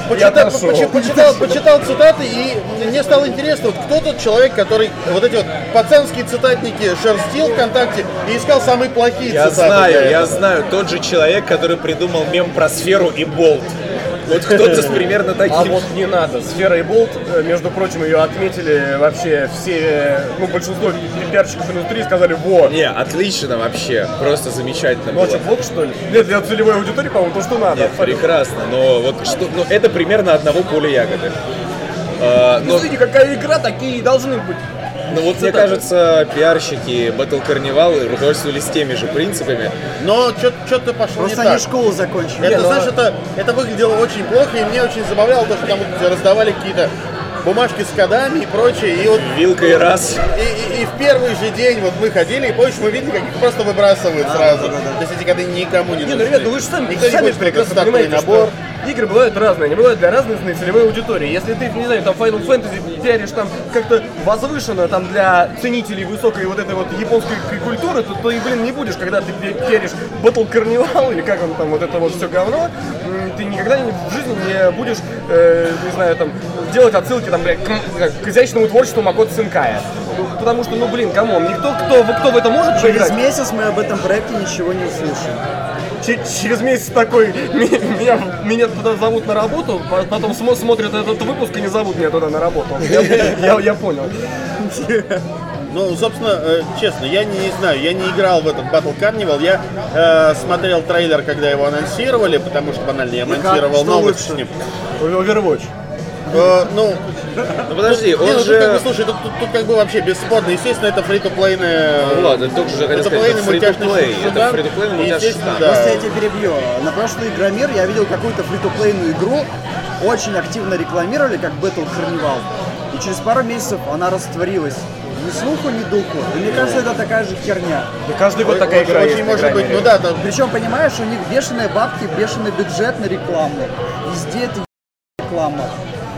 почитал, дошел. почи- почитал, почитал цитаты, и мне стало интересно, вот кто тот человек, который вот эти вот пацанские цитатники шерстил ВКонтакте и искал самые плохие Я цитаты. для знаю, я знаю, тот же человек, который придумал мем про сферу и болт. Вот кто-то примерно А таким. вот не надо. Сфера и Болт, э, между прочим, ее отметили вообще все, ну, большинство пиарщиков индустрии сказали, вот. Не, отлично вообще, просто замечательно Ну, а что, плохо, что ли? Нет, для целевой аудитории, по-моему, то, что надо. Нет, прекрасно, но вот что, ну это примерно одного поля ягоды. А, Ну, но, смотрите, какая игра, такие и должны быть. Но вот мне кажется, пиарщики Battle Carnival руководствовались теми же принципами. Но что-то пошло Просто не они так. школу закончили. Это, ну, знаешь, это, это выглядело очень плохо, и мне очень забавляло то, что там раздавали какие-то бумажки с кодами и прочее, и вот Вилкой раз. И, и- и в первый же день вот мы ходили, и помнишь, мы видели, как их просто выбрасывают сразу. То есть эти коды никому не Не, ну, нужны. ребят, ну вы же сами, Никто не сами хочет прекрасно понимаете, набор. что игры бывают разные, они бывают для разной целевой аудитории. Если ты, не знаю, там Final Fantasy пиаришь там как-то возвышенно там для ценителей высокой вот этой вот японской культуры, то, то и, блин, не будешь, когда ты пи- пиаришь Battle Carnival или как он там, вот это вот все говно, ты никогда не- в жизни не будешь, э, не знаю, там, делать отсылки там, блядь, к, к изящному творчеству Макото Синкая. Потому что, ну, блин, come on, никто, кто, кто в это может Через поиграть? месяц мы об этом проекте ничего не услышим. Че- через месяц такой, меня, меня туда зовут на работу, по- потом смо- смотрят этот выпуск и не зовут меня туда на работу. Я, я- я понял. Ну, собственно, э, честно, я не, не знаю, я не играл в этот Battle Carnival, я э, смотрел трейлер, когда его анонсировали, потому что банально я монтировал новости с ним. Overwatch. Э, ну, Ну подожди, он ну, тут же... как бы, слушай, тут, тут- тут как бы вообще бесспорно. Естественно, это фри-то-плейная... Ну ладно, только что хотел сказать, это free-to-play, это free-to-play И, мультяшный шутан. да. Просто я тебя перебью. На прошлый Игромир я видел какую-то фри-то-плейную игру, очень активно рекламировали, как Battle Carnival. И через пару месяцев она растворилась. Ни слуху, ни духу. И мне кажется, это такая же херня. И каждый год такая игра Очень есть может быть, ну да, там Причем, понимаешь, у них бешеные бабки, бешеный бюджет на рекламу. Везде это реклама.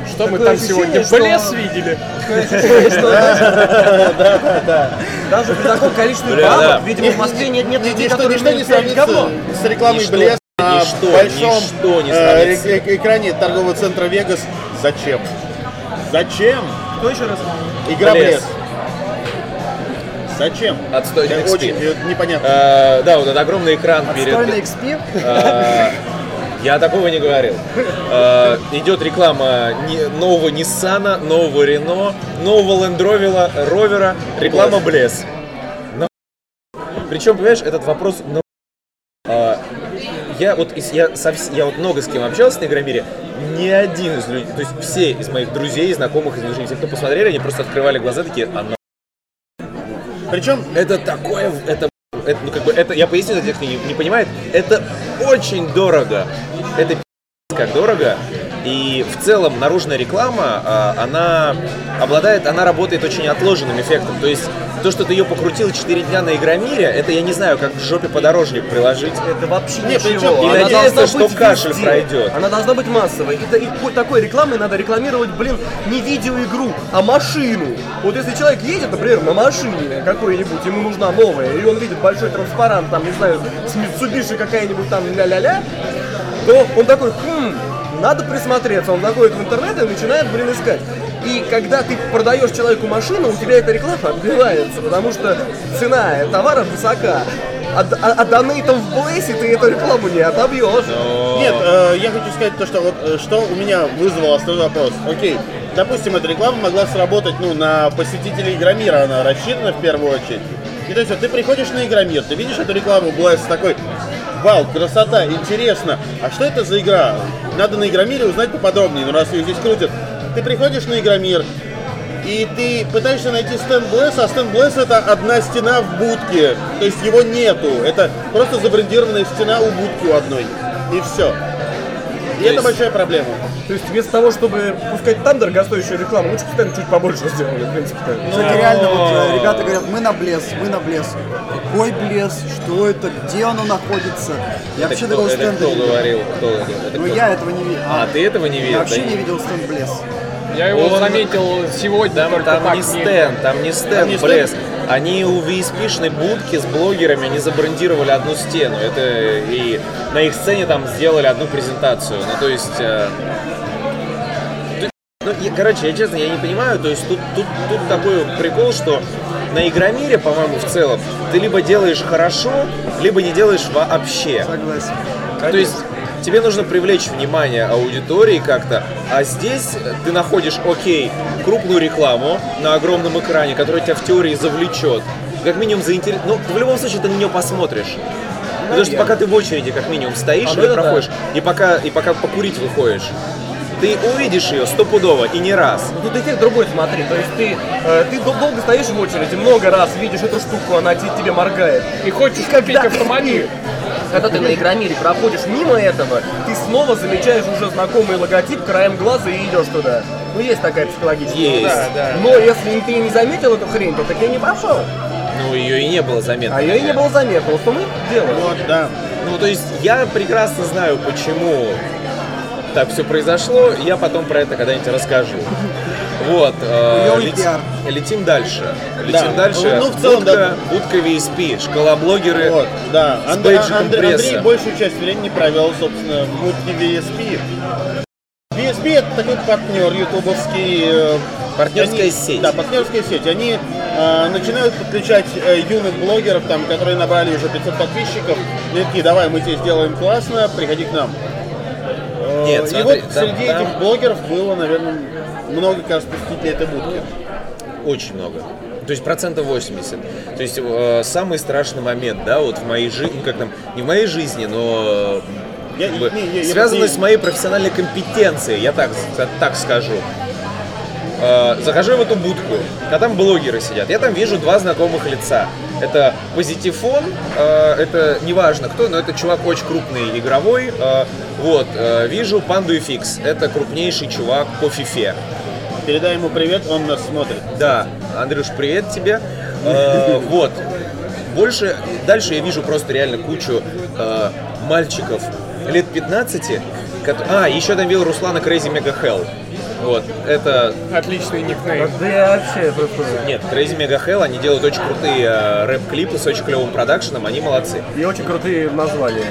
Что мы Такое там сегодня? ощущение, что- Блес видели? Даже при таком количестве да. бабок, видимо, в Москве нет, нет Ни- людей, которые не говно. с рекламой Ничто, Блеса на ничто, большом ничто не э, экране торгового центра Вегас. Зачем? Зачем? Кто еще раз? Игра. Блес. Зачем? Отстойный XP. Очень э, непонятно. Э, Да, вот этот огромный экран перед... Отстойный XP. Э, Я такого не говорил. Э, Идет реклама нового Ниссана, нового Рено, нового Land Rover, Ровера, реклама Блес. Причем, понимаешь, этот вопрос... ну, э, Я вот, я, со вс- я вот много с кем общался на Игромире, ни один из людей, то есть все из моих друзей, знакомых из людей, все, кто посмотрели, они просто открывали глаза такие, а Причем это такое, это, это, ну, как бы, это, я поясню для тех, кто не, не понимает, это очень дорого. Это как дорого. И в целом наружная реклама, а, она обладает, она работает очень отложенным эффектом. То есть то, что ты ее покрутил 4 дня на Игромире, это я не знаю, как в жопе подорожник приложить. Это вообще Не, ничего. и Она надеяться, что кашель везде. пройдет. Она должна быть массовой. И, и такой рекламой надо рекламировать, блин, не видеоигру, а машину. Вот если человек едет, например, на машине какой-нибудь, ему нужна новая, и он видит большой транспарант, там, не знаю, с Mitsubishi какая-нибудь там ля-ля-ля, то он такой, хм, надо присмотреться. Он заходит в интернет и начинает, блин, искать. И когда ты продаешь человеку машину, у тебя эта реклама отбивается, потому что цена товара высока. А, а, а донейтом в Блэсе ты эту рекламу не отобьешь. Нет, э, я хочу сказать то, что вот э, что у меня вызвало основной вопрос. Окей, допустим, эта реклама могла сработать, ну, на посетителей Игромира, она рассчитана в первую очередь. И то есть вот ты приходишь на Игромир, ты видишь эту рекламу Блэс такой, вау, красота, интересно. А что это за игра? Надо на Игромире узнать поподробнее, ну раз ее здесь крутят. Ты приходишь на Игромир, и ты пытаешься найти стенд Блэс, а стенд Блэс это одна стена в будке. То есть его нету. Это просто забрендированная стена у будки у одной. И все. И это есть- большая проблема. То есть вместо того, чтобы пускать там дорогостоящую рекламу, лучше бы стенд чуть побольше сделали, в принципе-то. Кстати, реально, вот э, ребята говорят, мы на блес, мы на блес. Какой блес? Что это? Где оно находится? Я Это вообще кто, такого это стенда кто не видел. говорил? Кто это? Это Ну я этого не видел. А, ты этого не видел? Я вообще Да не видел стенд блес. Я его Он- заметил сегодня Там, только там так. не стенд, там не стенд, не блеск. стенд? Они у VSP-шной будки с блогерами, они забрендировали одну стену. Это и на их сцене там сделали одну презентацию. Ну, то есть... э, ну, я- короче, я честно, я не понимаю, то есть тут, тут, тут такой прикол, что на Игромире, по-моему, в целом, ты либо делаешь хорошо, либо не делаешь вообще. Согласен. То есть тебе нужно привлечь внимание аудитории как-то, а здесь ты находишь, окей, крупную рекламу на огромном экране, которая тебя в теории завлечет. Как минимум заинтересует. Ну, в любом случае ты на нее посмотришь. Потому что пока ты в очереди как минимум стоишь А, ну или да. проходишь, и пока, и пока покурить выходишь, ты увидишь ее стопудово и не раз. Ну, Тут эффект другой, смотри. То есть ты, э, ты дол- долго стоишь в очереди, много раз видишь эту штуку, она те- тебе моргает. И хочешь купить автомобиль. Когда ты на Игромире проходишь мимо этого, ты снова замечаешь уже знакомый логотип краем глаза и идешь туда. Ну, есть такая психологическая. Есть. Да, да. Но если ты не заметил эту хрень, то так и не пошел. Ну, ее и не было заметно. А ее и не было заметно. Вот что мы делаем. Вот, да. Ну, то есть я прекрасно знаю, почему так все произошло, я потом про это когда-нибудь расскажу. Вот, э, лет- летим дальше. Летим Да. дальше. Ну, в целом, будка, да. будка VSP, школоблогеры. Вот, да. Анд-. Андрей большую часть времени провел, собственно, в будке VSP. VSP это такой партнер ютубовский. э, Партнерская они- сеть. Да, партнерская сеть. Они э, начинают подключать э, юных блогеров, там, которые набрали уже 500 подписчиков. И такие, давай, мы тебе сделаем классно, приходи к нам. Нет, и смотри, вот там- среди там- этих блогеров было, наверное, много раз посетителей этой будки. Очень много. То есть процентов 80. То есть э, самый страшный момент, да, вот в моей жизни, ну как там, не в моей жизни, но Я- как бы не, я- связаны я- с моей профессиональной компетенцией, я так, так скажу. Э, захожу в эту будку, а там блогеры сидят. Я там вижу два знакомых лица. Это Позитифон, э, это неважно кто, но это чувак очень крупный игровой. э, вот, э, вижу Панду FX, это крупнейший чувак по фифе. Передай ему привет, он нас смотрит. Да, Андрюш, привет тебе. Вот. Больше, дальше я вижу просто реально кучу мальчиков лет 15. кото- А, еще там видел Руслана Crazy Mega Hell. Вот, это... Отличный никнейм. Да я вообще просто... Нет, Crazy Mega Hell, они делают очень крутые э, рэп-клипы с очень клевым продакшеном, они молодцы. И очень крутые названия.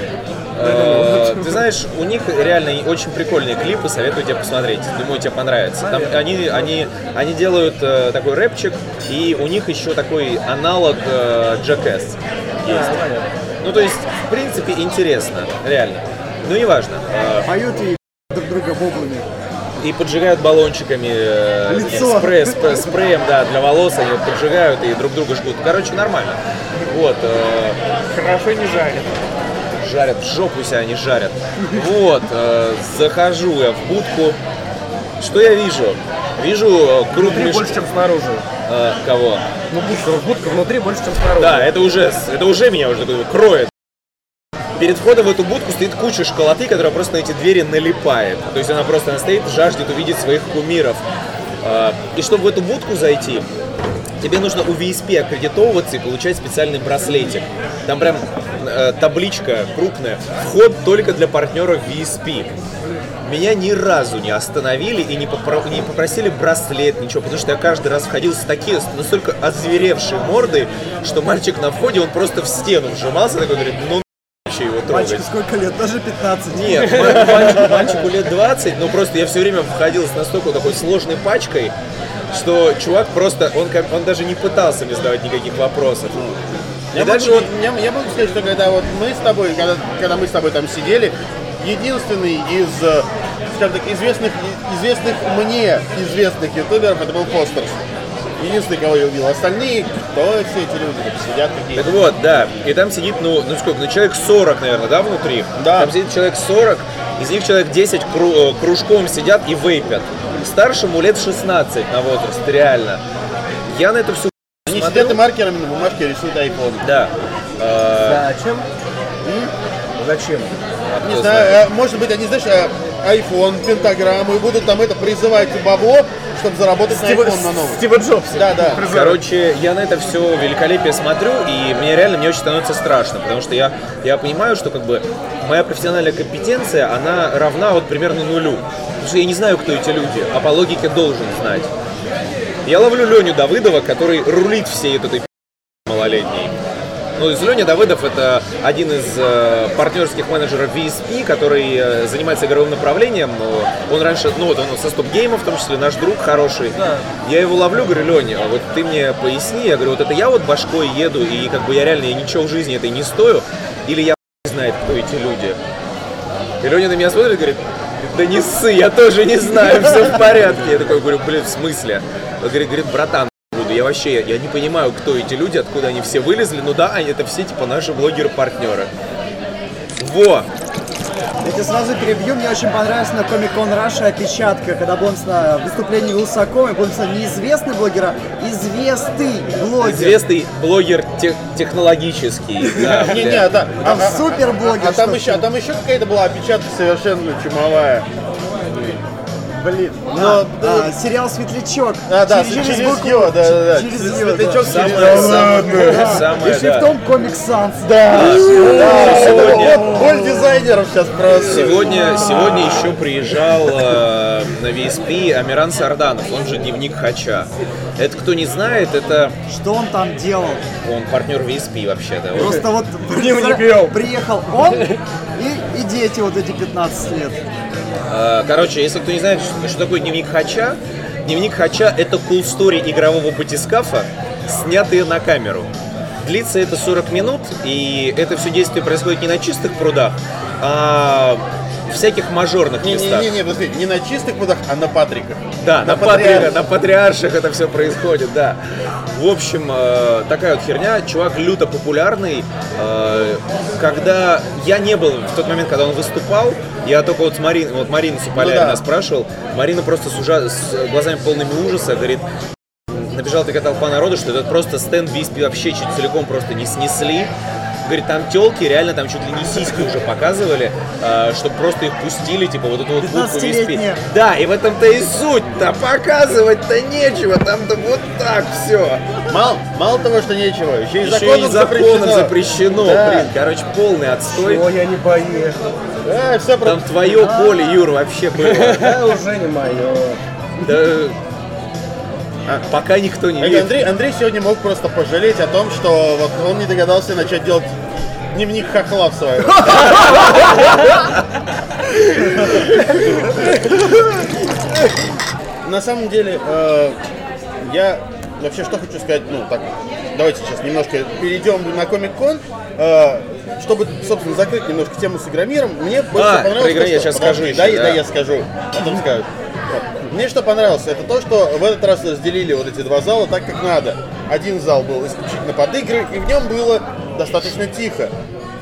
Э, Ты знаешь, у них реально очень прикольные клипы, советую тебе посмотреть. Думаю, тебе понравится. Там они, они, они делают э, такой рэпчик, и у них еще такой аналог э, Jackass есть. Ну, то есть, в принципе, интересно, реально. Ну, неважно. Э, Поют и. И поджигают баллончиками э, Лицо. спрей, спре- спреем, да, для волос они вот поджигают и друг друга жгут. Короче, нормально. Вот. э, Хорошо не жарит. жарят, в жопу себя они жарят. Вот, э, захожу я в будку. Что я вижу? Вижу э, круг Внутри меш- больше, чем снаружи. э, кого? Ну, будка, будка внутри больше, чем снаружи. Да, это уже, это уже меня уже такой кроет. Перед входом в эту будку стоит куча школоты, которая просто на эти двери налипает. То есть она просто она стоит, жаждет увидеть своих кумиров. Э, И чтобы в эту будку зайти, тебе нужно у VSP аккредитовываться и получать специальный браслетик. Там прям э, табличка крупная. Вход только для партнеров VSP. Меня ни разу не остановили и не, попро- не попросили браслет, ничего, потому что я каждый раз входил с такие, настолько озверевшей мордой, что мальчик на входе, он просто в стену вжимался, такой говорит, ну трогать. Мальчику сколько лет? Даже 15. Нет, ма- мальчику, мальчику лет 20, но просто я все время входил с настолько такой сложной пачкой, что чувак просто, он, он даже не пытался мне задавать никаких вопросов. И Я дальше могу, вот я, я могу сказать, что когда вот мы с тобой, когда, когда мы с тобой там сидели, единственный из, э, скажем так, известных, известных мне известных ютуберов это был Фостерс. Единственный, кого я увидел. Остальные, кто все эти люди, как сидят какие Так вот, да. И там сидит, ну, ну сколько, ну человек 40, наверное, да, внутри? Да. Там сидит человек 40, из них человек 10 кру- э, кружком сидят и вейпят. Старшему лет 16 на возраст, реально. Я на это все Они смотрю. сидят и маркерами на бумажке рисуют iPhone. Да. Э, Зачем? Зачем? Не кто знаю, э, может быть, они, знаешь, э, iPhone, пентаграмму, и будут там это призывать бабло, чтобы заработать на Стива, iPhone на новый. Стива Джобс. Да, да. Короче, я на это все великолепие смотрю, и мне реально мне очень становится страшно, потому что я, я понимаю, что как бы моя профессиональная компетенция, она равна вот примерно нулю. Потому что я не знаю, кто эти люди, а по логике должен знать. Я ловлю Леню Давыдова, который рулит всей вот этой. Ну, есть Леня Давыдов это один из э, партнерских менеджеров VSP, который э, занимается игровым направлением. Он раньше, ну вот он со Стоп Гейма, в том числе наш друг хороший. Я его ловлю, говорю, Леня, вот ты мне поясни, я говорю, вот это я вот башкой еду, и как бы я реально я ничего в жизни этой не стою, или я знает, кто эти люди. И Леня на меня смотрит и говорит, да не ссы, я тоже не знаю, все в порядке. Я такой говорю, блин, в смысле? Он говорит, говорит, братан. Я вообще, я, не понимаю, кто эти люди, откуда они все вылезли. Ну да, они это все типа наши блогеры-партнеры. Во! Я тебя сразу перебью, мне очень понравилась на Comic Con Russia опечатка, когда был на выступлении Вилсаком, и был написано не известный блогер, а известный блогер. Известный блогер тех- технологический. да, Не-не, а, а- Там а- супер блогер. а там что еще, а там еще какая-то была опечатка совершенно чумовая. Блин. Но, А, сериал Светлячок. А, да, через Ё, да, да, да. Через Через Ё, Светлячок, да. Самое, через самое, Да. самое, И да. Comic Sans. Да, да, Сегодня- вот боль дизайнеров сейчас просто. Сегодня, сегодня еще приезжал э, на VSP Амиран Сарданов, он же дневник Хача. Это кто не знает, это Что он там делал? он партнер VSP вообще-то. Просто вот Дневник вел. приехал он и, и дети вот эти 15 лет. Э, Короче, если кто не знает, что такое дневник Хача, дневник Хача это cool story игрового батискафа, снятые на камеру. Длится это 40 минут, и это все действие происходит не на чистых прудах, а всяких мажорных местах. Не-не-не, подожди, не на чистых водах, а на Патриках. Да, на, патриарших. патриарших, на патриарших это все происходит, да. В общем, э, такая вот херня. Чувак люто популярный. Э, когда я не был в тот момент, когда он выступал, я только вот с Мариной, вот Марина Суполярина Ну да. спрашивал. Марина просто с, ужа- с глазами полными ужаса говорит, набежала такая толпа народу, что этот просто стенд Виспи вообще чуть целиком просто не снесли. Говорит, там телки реально там чуть ли не сиськи уже показывали, чтобы просто их пустили, типа вот эту вот будку Виспи. 15-летние. Да, и в этом-то и суть-то, показывать-то нечего, там-то вот так все. Мало, мало того, что нечего, еще и Еще законом и законом запрещено, Да. блин, короче, полный отстой. Ой, я не поехал. Да, все Там твое поле, Юр, вообще было. Да, уже не мое. Да, пока никто не видит. Андрей, Андрей сегодня мог просто пожалеть о том, что вот он не догадался начать делать дневник хохла в своем. На самом деле, э, я вообще что хочу сказать, ну так, давайте сейчас немножко перейдем на Комик-кон, э, чтобы, собственно, закрыть немножко тему с Игромиром. Мне больше А, понравилось... про Игромир я сейчас скажу да. дай я скажу, потом скажу. Мне что понравилось, это то, что в этот раз разделили вот эти два зала так, как надо. Один зал был исключительно под игры, и в нем было достаточно тихо.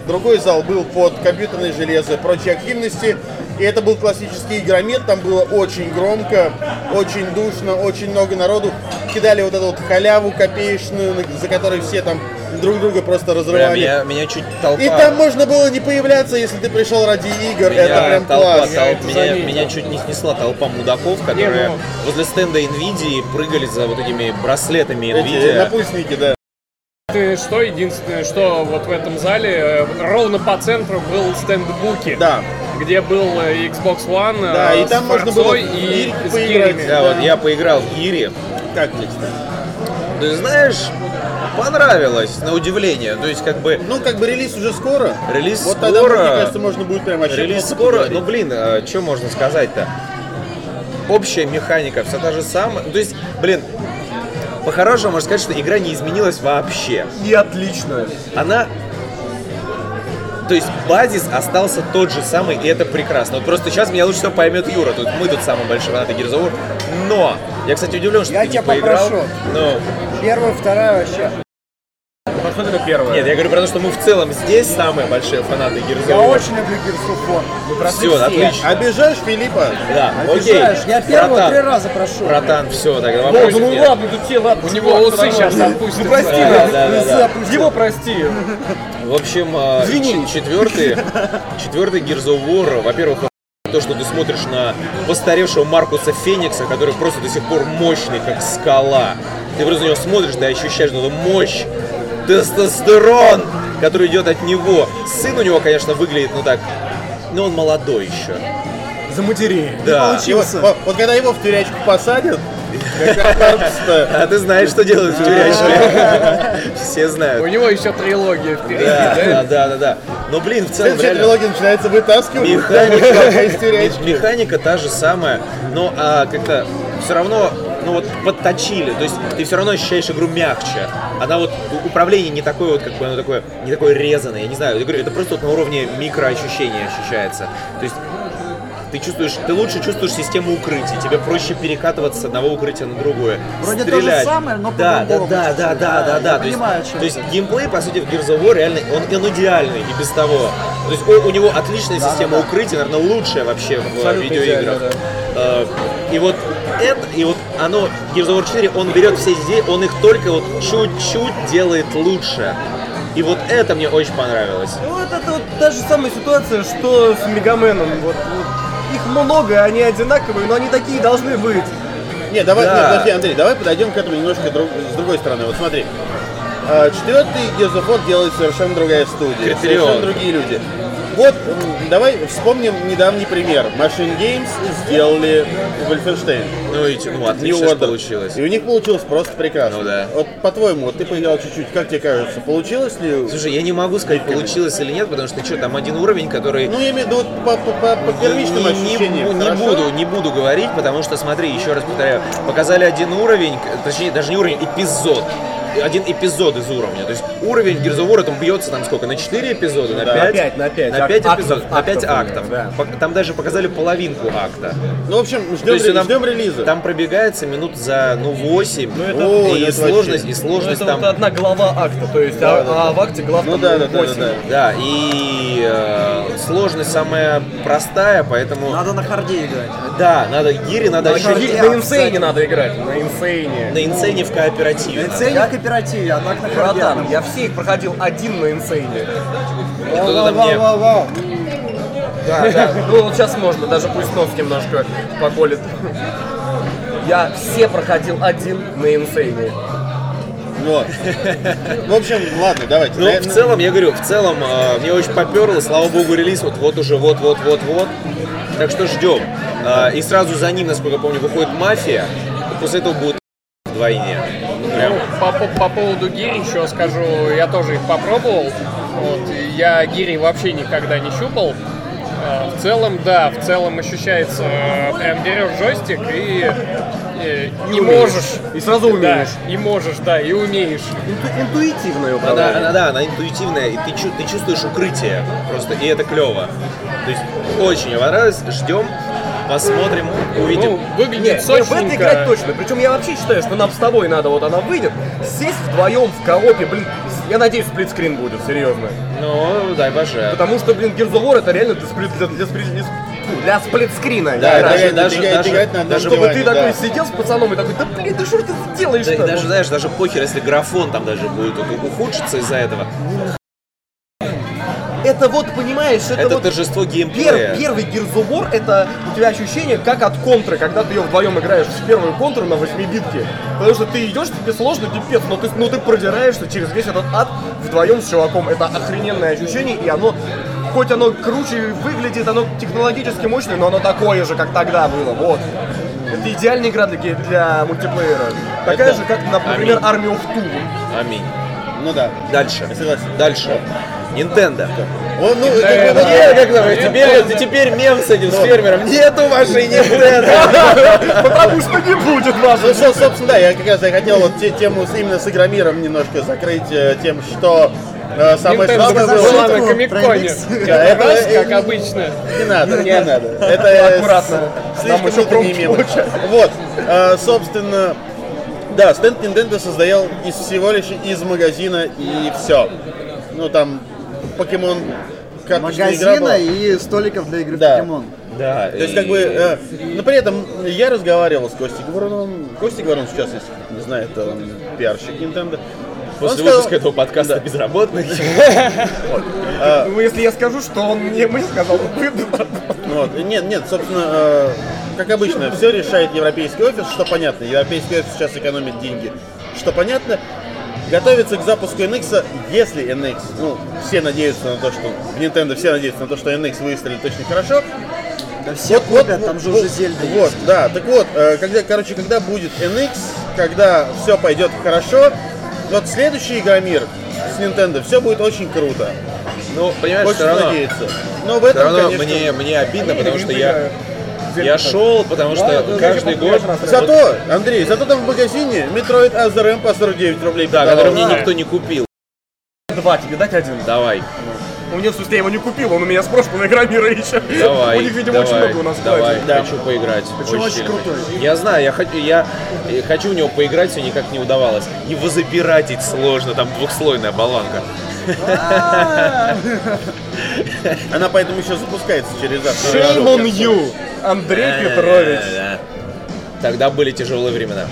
Другой зал был под компьютерное железо прочие активности. И это был классический игромет, там было очень громко, очень душно, очень много народу. Кидали вот эту вот халяву копеечную, за которой все там друг друга просто Прям разрывали. меня, меня чуть толпа... И там можно было не появляться, если ты пришел ради игр. Меня это прям толпа, класс. тол- это меня, заметил. меня чуть не снесла толпа мудаков, которые ну- возле стенда Nvidia прыгали за вот этими браслетами Эти Nvidia. напульсники, да. Ты что, единственное, что вот в этом зале, э, ровно по центру был стенд Буки. Да. Где был э, Xbox One э, Да, и с там можно было и с поиграть. Да, вот я поиграл в Гири. Как тебе, кстати? Ты знаешь, понравилось, на удивление. То есть, как бы, Ну, как бы релиз уже скоро. Релиз вот тогда, скоро. мне кажется, можно будет прям вообще релиз скоро. поговорить. Ну, блин, что можно сказать-то? Общая механика все та же самая. То есть, блин, по-хорошему можно сказать, что игра не изменилась вообще. И отлично. она... То есть базис остался тот же самый, и это прекрасно. Вот просто сейчас меня лучше всего поймет Юра. Тут мы тут самые большие фанаты War. Но я, кстати, удивлен, что Я ты не тебя поиграл. попрошу. Но Первая, вторая вообще. Посмотри на первое. нет, я говорю про то, что мы в целом здесь самые большие фанаты Gears Я очень люблю Gears of War. Мы прошли Все, все. отлично. Обижаешь Филиппа? Да, окей. Обижаешь. Я первого Братан, три раза прошел. Братан, все, тогда О, вопросов ну нет. ладно, тут тебе ладно. У него усы сейчас опустятся. Ну прости Да, нас. да, да, Усы да. опустил. Его прости. В общем, Извини. ч- четвертый, четвертый Gears of War, во-первых, то, что ты смотришь на постаревшего Маркуса Феникса, который просто до сих пор мощный, как скала. Ты просто на него смотришь, ты ощущаешь эту мощь, тестостерон, который идет от него. Сын у него, конечно, выглядит, ну так, но он молодой еще. Заматерей. Да. Его- вот, вот когда его в тюрячку посадят, А ты знаешь, что делают в тюрячке? Все У знают. него еще трилогия впереди. Да, да, да, да, да. Но, блин, в целом, следующая трилогия начинается вытаскивать Механика, из тюрячки. механика та же самая, но а, как-то все равно, ну вот подточили, то есть ты все равно ощущаешь игру мягче. Она вот управление не такое вот как бы оно такое, не такое резаное, я не знаю, я говорю, это просто вот на уровне микроощущения ощущается. То есть ты чувствуешь, ты лучше чувствуешь систему укрытий, тебе проще перекатываться с одного укрытия на другое. Вроде то же стрелять. самое, но да, да, да, да, да, да, Да, да. То есть, понимаю, чем то есть геймплей, по сути, в Gears of War реально, он, он идеальный и без того. То есть у, у него отличная система укрытия, наверное, лучшая вообще в Абсолютно видеоиграх. идеально, Э, И вот это, и вот оно, Gears of War 4, он берет все эти идеи, он их только вот чуть-чуть делает лучше. И вот это мне очень понравилось. Ну, вот это вот та же самая ситуация, что с Мегаменом. Вот, вот их много, они одинаковые, но они такие должны быть. Не, давай, Да. нет, подожди, Андрей, давай подойдем к этому немножко друг- с другой стороны. Вот смотри. А, Четвертый Gears of War делает совершенно другая студия, Критерион. совершенно другие люди. Вот, давай вспомним недавний пример. Machine Games сделали Wolfenstein. Ну и ну, New отлично Order. получилось. И у них получилось просто прекрасно. Ну да. Вот по-твоему, вот ты поиграл чуть-чуть, как тебе кажется, получилось ли? Слушай, я не могу сказать, получилось или нет, потому что что, там один уровень, который Ну, я имею в виду по, по- по- по первичным не, не ощущениям. не хорошо? буду, не буду говорить, потому что смотри, еще раз повторяю, показали один уровень, точнее даже не уровень, эпизод. Один эпизод из уровня. То есть уровень Gears of War там бьется там сколько, на 4 эпизода, на 5? пять, на пять. На 5 Актов, эпизодов, на 5 актов, актов. да. Там даже показали половинку акта. Ну, в общем, ждем, есть ре- там, ждем релиза. там пробегается минут за ну 8. О, и, это сложность, вообще. и сложность это там. вот одна глава акта, то есть, а, а в акте глав Ну да, да, да, 8. да, да. Да, и э, сложность самая простая, поэтому Надо на харде играть. да, надо гири, надо На, еще на инсейне надо играть, на инсейне. на инсейне в кооперативе. надо. Ценник в кооперативе, а так на. Братан, я все их проходил один на инсейне. Мне Да, да. Ну вот сейчас можно, даже пусть нос немножко поколет. Я все проходил один на инсейне. Вот. В общем, ладно, давайте. Ну, в целом, я говорю, в целом, э, мне очень поперло, слава богу, релиз вот, вот уже, вот, вот, вот, вот. Так что ждем. Э, и сразу за ним, насколько я помню, выходит «Мафия», и после этого будет вдвойне. Прям. Ну, по, по- по поводу гири еще скажу, я тоже их попробовал. Вот, я гири вообще никогда не щупал. Э, В целом, да, в целом ощущается, э, прям берешь джойстик и э, не можешь. И сразу умеешь. Да, и можешь, да, и умеешь. Инту- интуитивное Она, управление. она, да, она интуитивная, и ты, ты чувствуешь укрытие просто, и это клево. То есть очень понравилось, ждем, посмотрим, увидим. Ну, выглядит Нет, не, в это играть точно. Причем я вообще считаю, что нам с тобой надо, вот она выйдет, сесть вдвоем в коопе, блин, я надеюсь, сплитскрин будет, серьезно. Ну, дай боже. Потому что, блин, Gears of War это реально для, сплит, для, для, сплит- для, сплитскрина. Да, игра. даже, даже, играть- даже, играть на одном даже, Чтобы ты да. такой сидел с пацаном и такой, да блин, да что ты да, делаешь-то? даже, знаешь, даже похер, если графон там даже будет ухудшиться из-за этого. Это вот, понимаешь, это, Это вот торжество пер- геймплея. первый Gears of War, это у тебя ощущение как от контры, когда ты ее вдвоем играешь в первую контру на 8 битке. Потому что ты идешь, тебе сложно, пипец, но ты, но ты продираешься через весь этот ад вдвоем с чуваком. Это охрененное ощущение, и оно хоть оно круче выглядит, оно технологически мощное, но оно такое же, как тогда было. Вот. Это идеальная игра для, для мультиплеера. Такая Это- же, как, например, Army of Two. Аминь. Ну да. Дальше. Я согласен. Дальше. Nintendo. Он, ну, как бы, Э, как давай, теперь, теперь мем с этим, с фермером. Нету вашей Nintendo. Потому что не будет вас. Ну, со- собственно, да, я как раз я хотел вот те- тему именно с Игромиром немножко закрыть э, тем, что э, самое слабое было... на Да, это- как обычно. Не надо, не надо. Это Аккуратно. слишком еще мемы. получается. Вот, э, собственно, да, стенд Nintendo создал из всего лишь из магазина и все. Ну там покемон. Магазина и столиков для игры в Да. покемон. Да. То есть, как бы, э, но при этом я разговаривал с Костей Говоруновым. Костя Говорун сейчас, если не знает, это он пиарщик Nintendo. После Он сказал- выпуска этого подкаста безработных. Ну, если я скажу, что он мне мы сказал, вы Вот. Нет, нет, собственно, э, как обычно, все решает европейский офис, что понятно. Европейский офис сейчас экономит деньги, что понятно. Готовится к запуску NX, если NX, ну, все надеются на то, что в Nintendo все надеются на то, что NX выстрелит точно хорошо. Да все купят, там же вот, уже Зельда Вот, есть. да, так вот, э, когда, короче, когда будет NX, когда все пойдет хорошо, вот следующий Игромир с Nintendo, все будет очень круто. Ну, понимаешь, Очень все равно, надеяться. Но в все этом, равно конечно, мне, мне обидно, потому что я, я шел, потому что каждый год... Зато, Андрей, зато там в магазине Metroid Other M по 49 рублей. Да, который мне никто не купил. Два, тебе дать один. Давай, У меня, в смысле, я его не купил, он у меня с прошлого игромира еще. давай, У них, видимо, очень давай, много у нас давай. Да. хочу поиграть. Причем очень сильно. крутой. Я знаю, я хочу, я хочу в него поиграть, все никак не удавалось. Его запиратить сложно, там двухслойная болванка. Она поэтому еще запускается через завтра. Shame on you, Андрей Петрович. Да. Тогда были тяжелые времена.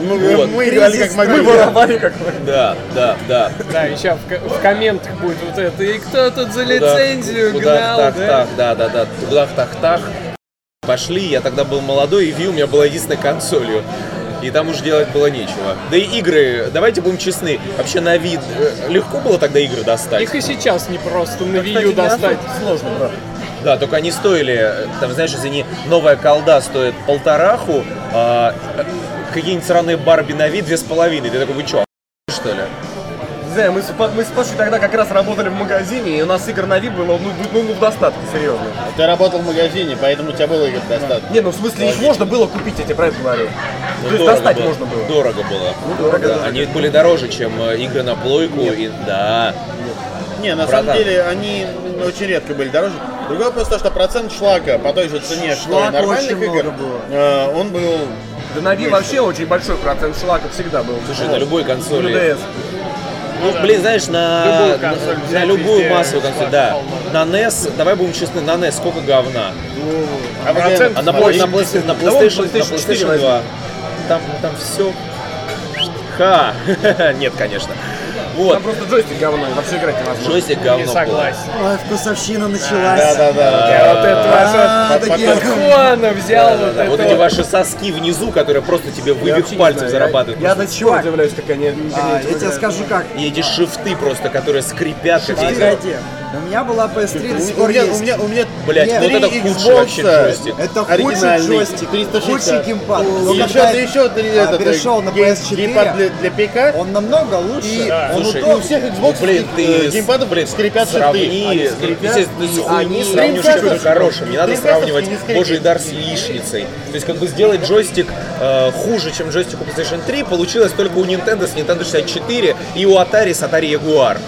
Мы, Вот. мы играли как Мы могли. воровали как мы. Да, да, да. Да, еще в, ко- в комментах будет вот это. И кто тут за Куда- лицензию куда гнал, так, да? так, да, да, да. Куда так, так. Пошли, я тогда был молодой, и Wii у меня была единственной консолью. И там уж делать было нечего. Да и игры, давайте будем честны, вообще на вид э, легко было тогда игры достать. Их и сейчас не просто на Wii не достать. Сложно, брат. Да, только они стоили, э, там, знаешь, извини, новая колда стоит полтораху, а э, какие-нибудь сраные Барби на вид две с половиной. Ты такой, вы чё? Знаю, мы с, мы с Пашей тогда как раз работали в магазине, и у нас игр на вид было ну, ну, ну, в достатке, серьезно. Ты работал в магазине, поэтому у тебя было игр достаточно. Не, ну в смысле их можно было купить, я тебе про это говорю. Ну, То есть дорого достать было. можно было. Дорого было. дорого, Да, да. Они были дороже, чем э, игры на плойку. И, да. Не, на Братан. самом деле они очень редко были дороже. Другой вопрос то, что процент шлака по той же цене, что и нормальных очень игр, много было. э, он был Да на Wii вообще очень большой процент шлака всегда был. Слушай, на любой консоли. Ну, блин, знаешь, на Любую на- консоль на, взять, любую массовую консоль, да. На NES, давай будем честны, на NES сколько говна. А А на, на, PlayStation, на PlayStation, на PlayStation 4 PlayStation 2 там, там все. Ха! Нет, конечно. Вот, Там просто джойстик говно, и вообще играть невозможно. джойстик Не говно. согласен. Ой, вкусовщина Да, началась. да, да. Я вот это под- Хуана взял вот Вот это эти ваши соски внизу, которые просто тебе не пальцев зарабатывают. Я, до Чувак. удивляюсь, как они... А, я тебе скажу как. И эти шифты просто, которые скрипят. Погоди, у меня была PS3, до сих У пор меня, у есть. меня, у меня Блять, Нет, вот это три худший вообще Xbox'а. джойстик. Это худший джойстик, 360. худший геймпад. И Но еще, когда да еще три, а, этот, перешел на гейм- PS4, геймпад для, для ПК. он намного лучше. И он Слушай, удобный. у всех Ну, Xbox блин, ты геймпадов блин, скрипят сравни, ну, ты хуйней они- сравниваешь с чем-то Dreamcast- хорошим. Не надо сравнивать божий дар с яичницей. То есть, как бы сделать джойстик э, хуже, чем джойстик у PlayStation 3, получилось только у Nintendo с Nintendo 64 и у Atari с Atari Jaguar.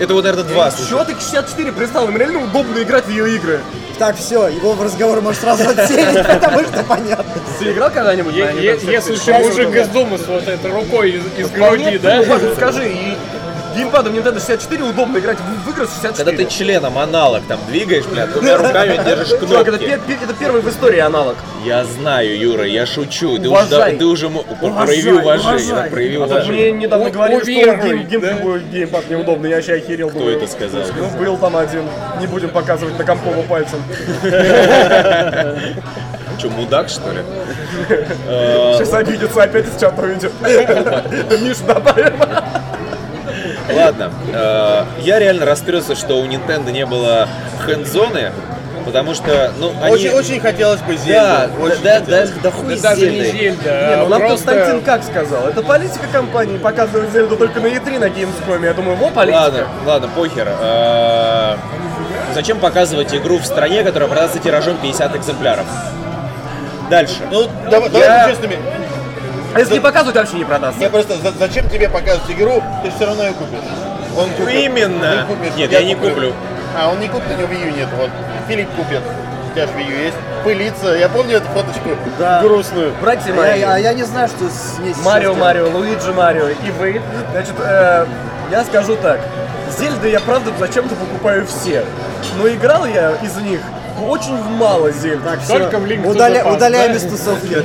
Это вот, наверное, два случая. Чего ты к 64 пристал? Им реально удобно играть в ее игры. Так, все, его в разговор можешь сразу отсеять, потому что понятно. Ты играл когда-нибудь? Если 64? ты мужик из дома с вот этой рукой из, груди, да? скажи, и геймпадом Nintendo 64 удобно играть в, в игры с 64. Когда ты членом аналог там двигаешь, блядь, двумя руками держишь Чувак, это, кнопки. пер- пер- это первый в истории аналог. Я знаю, Юра, я шучу. Ты уже, Уважай. да- ты уже Уважай, прояви уважение. уважай. да, прояви А уважение. мне недавно У- говорили, что гейм, гейм, геймпад неудобный, я вообще охерел. Кто думаю. это сказал? Ну, был там один, не будем показывать на Комкову пальцем. Че, мудак, что ли? Сейчас обидится, опять из чата уйдет. Миша добавим. Ладно, э, я реально расстроился, что у Nintendo не было хендзоны, потому что, ну, они... Очень, очень хотелось бы Зельду. Да, очень да, да, хотелось. да хуй Да с даже не. Зельда, Не, а ну нам просто... Константин как сказал? Это политика компании, показывать Зельду только на E3 на Gamescom. Я думаю, во политика. Ладно, ладно, похер. Э, Зачем показывать игру в стране, которая продастся тиражом 50 экземпляров? Дальше. Ну, давай, Я- давай честными. А если не показывать, вообще не продастся. Мне просто, за- зачем тебе показывать игру, ты все равно ее купишь. Он купит. Именно. Ты купишь. Нет, я не куплю. А, он не купит, у него Wii U нет. Вот. Филипп купит. У тебя же Wii U есть. Пылится. Я помню эту фоточку Да. грустную. Братья мои, я- я не знаю, что с ней сейчас Марио, делать. Марио, Луиджи, Марио и вы. Значит, э, я скажу так. Зельды я правда зачем-то покупаю все. Но играл я из них очень в мало Зельд. Так, Только в Link to удаля- удаляем да? из тусовки.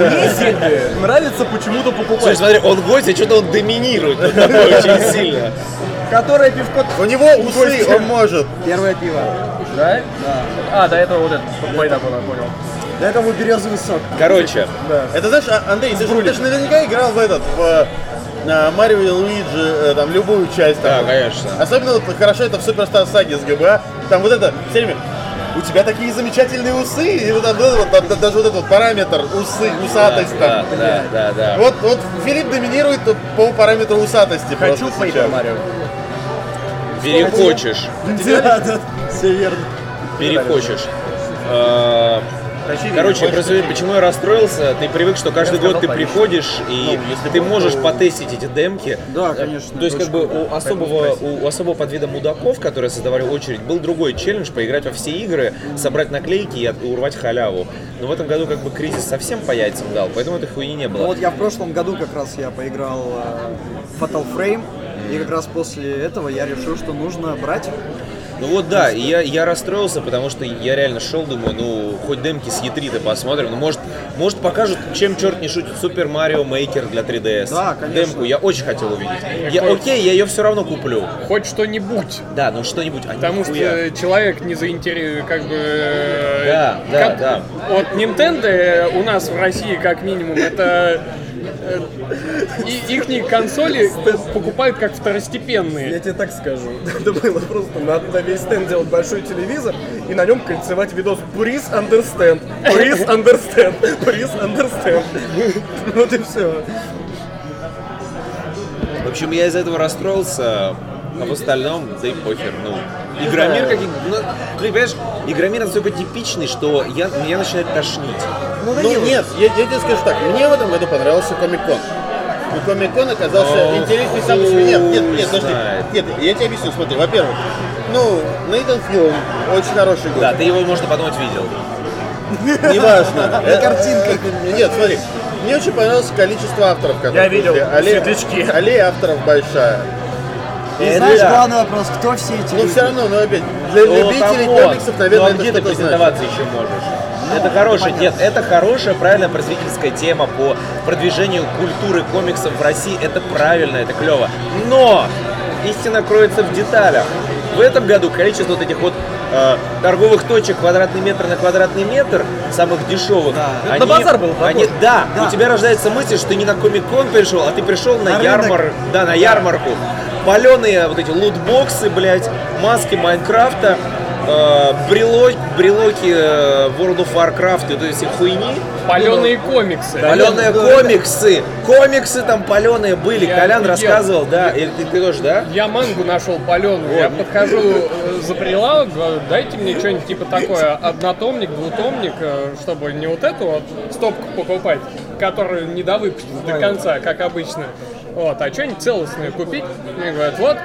Нравится почему-то Слушай, покупать. смотри, он гость, а что-то он доминирует очень сильно. Которое пивко... У него усы, он может. Первое пиво. Да? Да. А, до этого вот это война была, понял. До этого березовый сок. Короче, Это знаешь, а- Андрей, ты же, ты же наверняка играл в этот, в э, Марио и Луиджи, э, там, любую часть. да, там. конечно. Особенно вот хорошо это в Суперстар Саге с ГБА. Там вот это все время у тебя такие замечательные усы, и вот, там, вот, вот, даже вот этот вот параметр усы, усатость Да, там. да, да, да. Вот, вот Филипп доминирует по параметру усатости Хочу просто сейчас. Марио. Перехочешь, Да, да, все верно. перехочешь. Короче, просто почему я расстроился, ты привык, что каждый Я сказал, год ты приходишь и ты можешь потестить эти демки. Да, конечно, То есть, как бы у особого, у особого подвида мудаков, которые создавали очередь, был другой челлендж поиграть во все игры, собрать наклейки и от- и урвать халяву. Но в этом году как бы кризис совсем по яйцам дал, поэтому этой хуйни не Ну было. вот я в прошлом году как раз я поиграл э, Fatal Frame, и как раз после этого я решил, что нужно брать. Ну вот да, и я, я расстроился, потому что я реально шел, думаю, ну хоть демки с E3-то посмотрим, ну может, может покажут, чем черт не шутит, Супер Марио Мейкер для 3DS. Да, конечно. Демку я очень хотел увидеть. Я, окей, я ее все равно куплю. Хоть что-нибудь. Да, ну что-нибудь. а Потому что нихуя. человек не заинтересован, как бы... Да, да, как- да. Вот Nintendo у нас в России, как минимум, это... и ихние консоли покупают как Я второстепенные. тебе так скажу. Это было просто надо на весь стенд делать большой телевизор и на нем кольцевать видос Please understand, please understand, please understand. Вот и все. В общем, я из этого расстроился. А в остальном, да и похер, ну. Игромир как... Ну, ты понимаешь, Игромир настолько типичный, что я, меня начинает тошнить. Ну нет, я, я тебе скажу так, мне в этом году понравился Комик-кон. И Комик-кон оказался Ох, интересней сам по себе. Нет, нет, нет, подожди. Нет, я тебе объясню, смотри, во-первых, ну, Нейтан Филл, очень хороший год. Да, ты его, можно подумать, видел. Неважно. На Э, картинках. Нет, смотри, мне очень понравилось количество авторов, которые Я видел светлячки. аллея авторов большая. И знаешь, главный вопрос, кто все эти Но люди? все равно, ну опять, для Ну, любителей комиксов, наверное, ну, а это где ты презентоваться еще можешь? Это хорошая, нет, это хорошая, правильная просветительская тема по продвижению культуры комиксов в России. Это правильно, это клево. Но истина кроется в деталях. В этом году количество вот этих вот э, торговых точек квадратный метр на квадратный метр, самых дешевых, Да. они, на базар был они- да, Да. у тебя рождается мысль, что ты не на комик-кон пришел, а ты пришел на, На ярмар, рынок. да, на ярмарку. Паленые вот эти лутбоксы, блядь, маски Майнкрафта, э, брелоки, брелоки э, World of Warcraft и вот эти хуйни. Паленые комиксы. Паленые комиксы, комиксы там паленые были. Я Колян офигел. рассказывал, да, и ты, ты тоже, да? Я мангу нашел паленую. Я подхожу э, за прилавок, говорю, дайте мне что-нибудь типа такое, однотомник, двутомник, э, чтобы не вот эту вот стопку покупать, которую не довыпустят до конца, как обычно. Вот, а что-нибудь целостное купить. Мне говорят, вот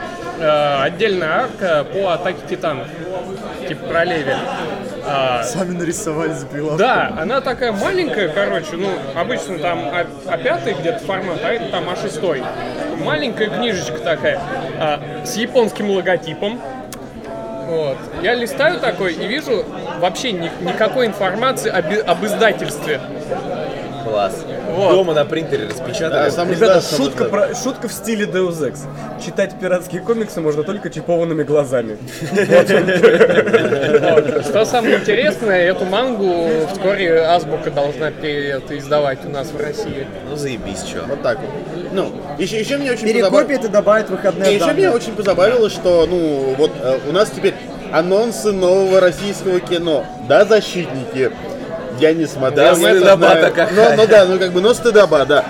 э, отдельная арка по атаке титанов. Типа про Леви. А, Сами нарисовали за прилавком. да, она такая маленькая, короче, ну, обычно там А, А5 где-то формат, а это там А6. Маленькая книжечка такая, а, с японским логотипом. Вот. Я листаю такой и вижу вообще ни- никакой информации об, об издательстве. Класс. Вот. Дома на принтере распечатали. Да, Ребята, сам шутка, про, шутка в стиле Deus Ex. Читать пиратские комиксы можно только чипованными глазами. Что самое интересное, эту мангу вскоре Азбука должна издавать у нас в России. Ну заебись, чё. Вот так вот. Ну, еще, еще меня очень Перекопит и добавит выходные И еще меня очень позабавило, что, ну, вот э, у нас теперь анонсы нового российского кино. Да, защитники. Я не смотрел. Да, не стыдоба-то знаю. какая. Но, ну да, ну как бы, но стыдоба, да.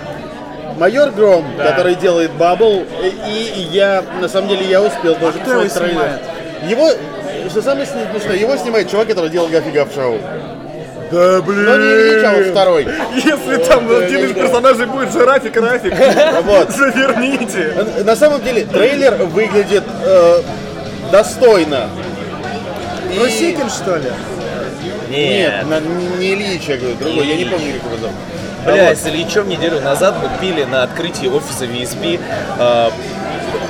Майор Гром, который делает Бабл, и, я, на самом деле, я успел тоже кто его посмотреть трейлер. Его, что самое смешное, его снимает чувак, который делал Гафи Гаф Шоу. Да, блин. Но не Ильич, а вот второй. Если там один из персонажей будет жирафик Рафик, Вот. заверните. На самом деле, трейлер выглядит э, достойно. И- Русикин, что ли? Нет, на- не Ильич, я говорю, другой, я не помню, как его зовут. Бля, с Ильичом неделю назад мы пили на открытии офиса VSP. э,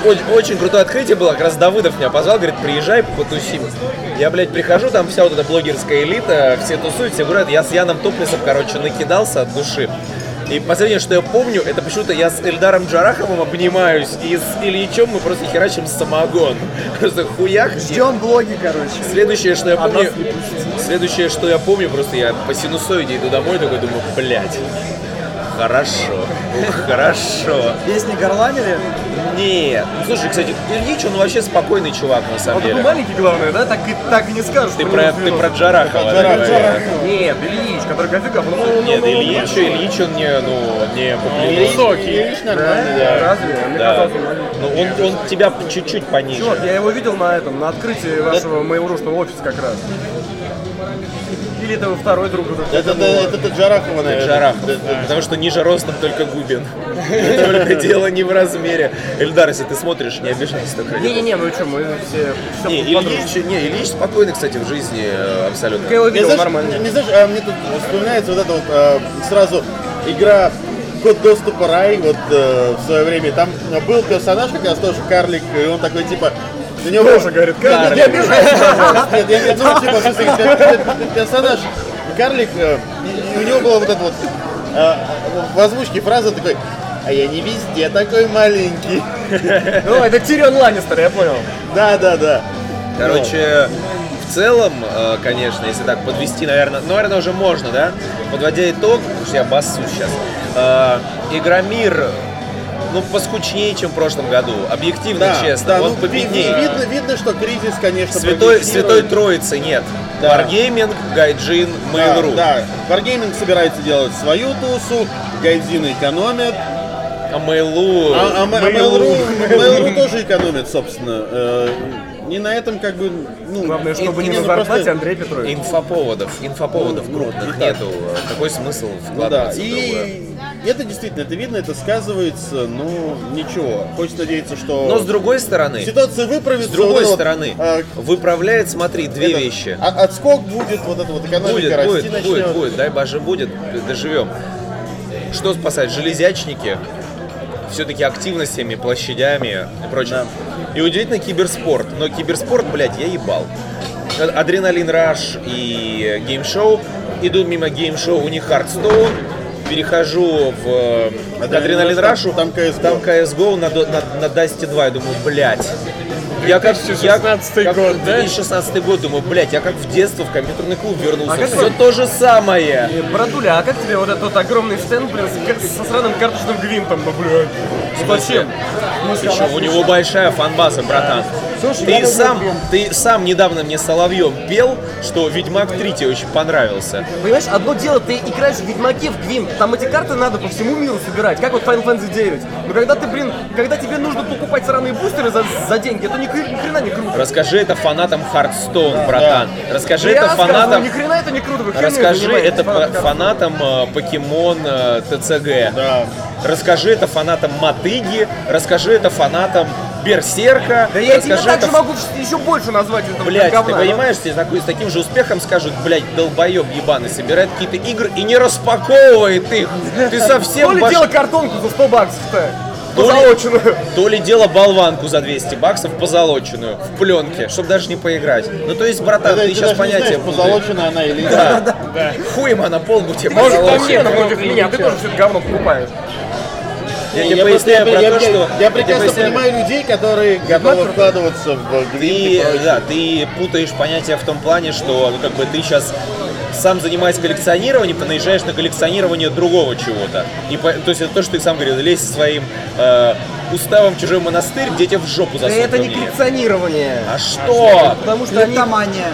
очень, очень крутое открытие было, как раз Давыдов меня позвал, говорит, приезжай, потусим. Я, блядь, прихожу, там вся вот эта блогерская элита, все тусуют, все говорят, я с Яном Топлисом, короче, накидался от души. И последнее, что я помню, это почему-то я с Эльдаром Джараховым обнимаюсь, и с Ильичом мы просто херачим самогон. Просто хуях. и- Ждем блоги, короче. Следующее, что я А помню, следующее, что я помню, просто я по синусоиде иду домой, такой думаю, блядь, хорошо, хорошо. Песни горланили? Нет, ну, слушай, кстати, Ильич, он вообще спокойный чувак, на самом Он такой деле. маленький, главное, да? Так и, так и не скажешь. Ты про, ты про Джарахова, Джарахова. говоришь? Нет, Ильич, который Гафиков. Ну, ну, Нет, ну, ну, Ильич, Ильич, он не, ну, не Он популярный. высокий. Ильич нормальный, Да, да. разве? Мне Да. казалось, он маленький. Ну, он, он тебя чуть-чуть пониже. Чувак, я его видел на этом, на открытии вашего моего русского офиса как раз. Или это его второй друг уже. Это, это, это, это Джарахова, наверное. Джарахов, Да, да. потому что ниже ростом только Губин. Только дело не в размере. Эльдар, если ты смотришь, не обижайся только. Не-не-не, ну что, мы все, Не, Ильич, не, Ильич спокойный, кстати, в жизни э, абсолютно. Я его видел нормально. не знаешь, а мне тут вспоминается вот это вот э, сразу игра Код доступа рай, вот э, в свое время. Там был персонаж, как раз тоже карлик, и он такой типа. На него... Тоже, говорит, не обижайся, пожалуйста. Нет, я виду, типа, в смысле, персонаж, карлик, э, и- у него была вот эта вот э, в озвучке фраза такой, а я не везде такой маленький. Ну, это Тирион Ланнистер, я понял. Да, да, да. Короче, в целом, э, конечно, если так подвести, наверное, ну, наверное, уже можно, да? Подводя итог, потому что я басу сейчас. Игромир, ну, поскучнее, чем в прошлом году. Объективно, Да, честно, да, он ну, победнее. Видно, видно, что кризис, конечно, Святой. Святой Троицы нет. Да. Wargaming, Гайджин, Да, Mail.ru. да. Wargaming собирается делать свою тусу, гайдзины экономят. А Mail.ru... А, а а Mail.ru Mail.ru тоже экономит, собственно. Э, Не на этом как бы, ну... Главное, чтобы не не, на ну, зарплате просто- Андрей Петрович. Инфоповодов, инфоповодов крупных нету. Какой смысл Ну да, вкладываться в другое? и это действительно, это видно, это сказывается, но ничего. Хочется надеяться, что Но с другой стороны, ситуация выправится. с другой вот это вот, стороны, а, выправляет, смотри, две этот, вещи. а- отскок будет, вот это вот экономика Будет, расти будет, начнет. будет, будет, дай боже, будет, доживем. Что спасать? Железячники, все-таки активностями, площадями и прочим. И удивительно киберспорт. Но киберспорт, блядь, я ебал. Adrenaline Rush и GameShow. Иду мимо GameShow, у них Hearthstone. Перехожу в э, Adrenaline Rush у, там- CS:GO. на, на, на Dust 2. Я думаю, блядь. Я как, я, 2016 как год, да? 2016 год, думаю, блядь, я как в детство в компьютерный клуб вернулся. А как Все вы- то же самое. Э, Братуля, а как тебе вот этот огромный стенд, блин, со сраным карточным гвинтом, ну, блядь? Зачем? Еще у него большая фанбаза, братан. Слушай, ты сам, ты сам недавно мне Соловьем пел, что Ведьмак 3 тебе очень понравился. Понимаешь, одно дело, ты играешь в Ведьмаке в Гвинт, там эти карты надо по всему миру собирать, как вот Final Fantasy 9. Но когда ты, блин, когда тебе нужно покупать сраные бустеры за, за деньги, это ни, ни хрена не круто. Расскажи это фанатам Hearthstone, братан. Расскажи Я это фанатам. ни хрена это не круто, вы Расскажи занимаетесь, это фанаты фанатам э, Покемон э, ТЦГ. Да. Расскажи это фанатам Мотыги. Расскажи это фанатам Берсерка. Да я тебе также это могу еще больше назвать этого Блять, ты ну. понимаешь, тебе с таким же успехом скажут, блять, долбоеб ебаный, собирает какие-то игры и не распаковывает их. Ты совсем То ли дело картонку за 100 баксов-то? То ли- Позолоченную. То ли дело болванку за 200 баксов позолоченную в пленке, чтобы даже не поиграть. Ну то есть, братан, Ты ты даже сейчас не понятия знаешь, позолочена она или нет. Да. Хуем она полбу тебе Может, там нет напротив меня, ты тоже все это говно покупаешь. Я тебе поясняю про то, что... я прекрасно понимаю людей, которые готовы вкладываться в прочее. да, ты путаешь понятия в том плане, что ну, как бы ты сейчас сам занимаясь коллекционированием, ты наезжаешь на коллекционирование другого чего-то. И по- то есть это то, что ты сам говорил, лезь своим э, уставом в чужой монастырь, где тебя в жопу Да засунут. это не коллекционирование. А что? Потому что они... Лептомания.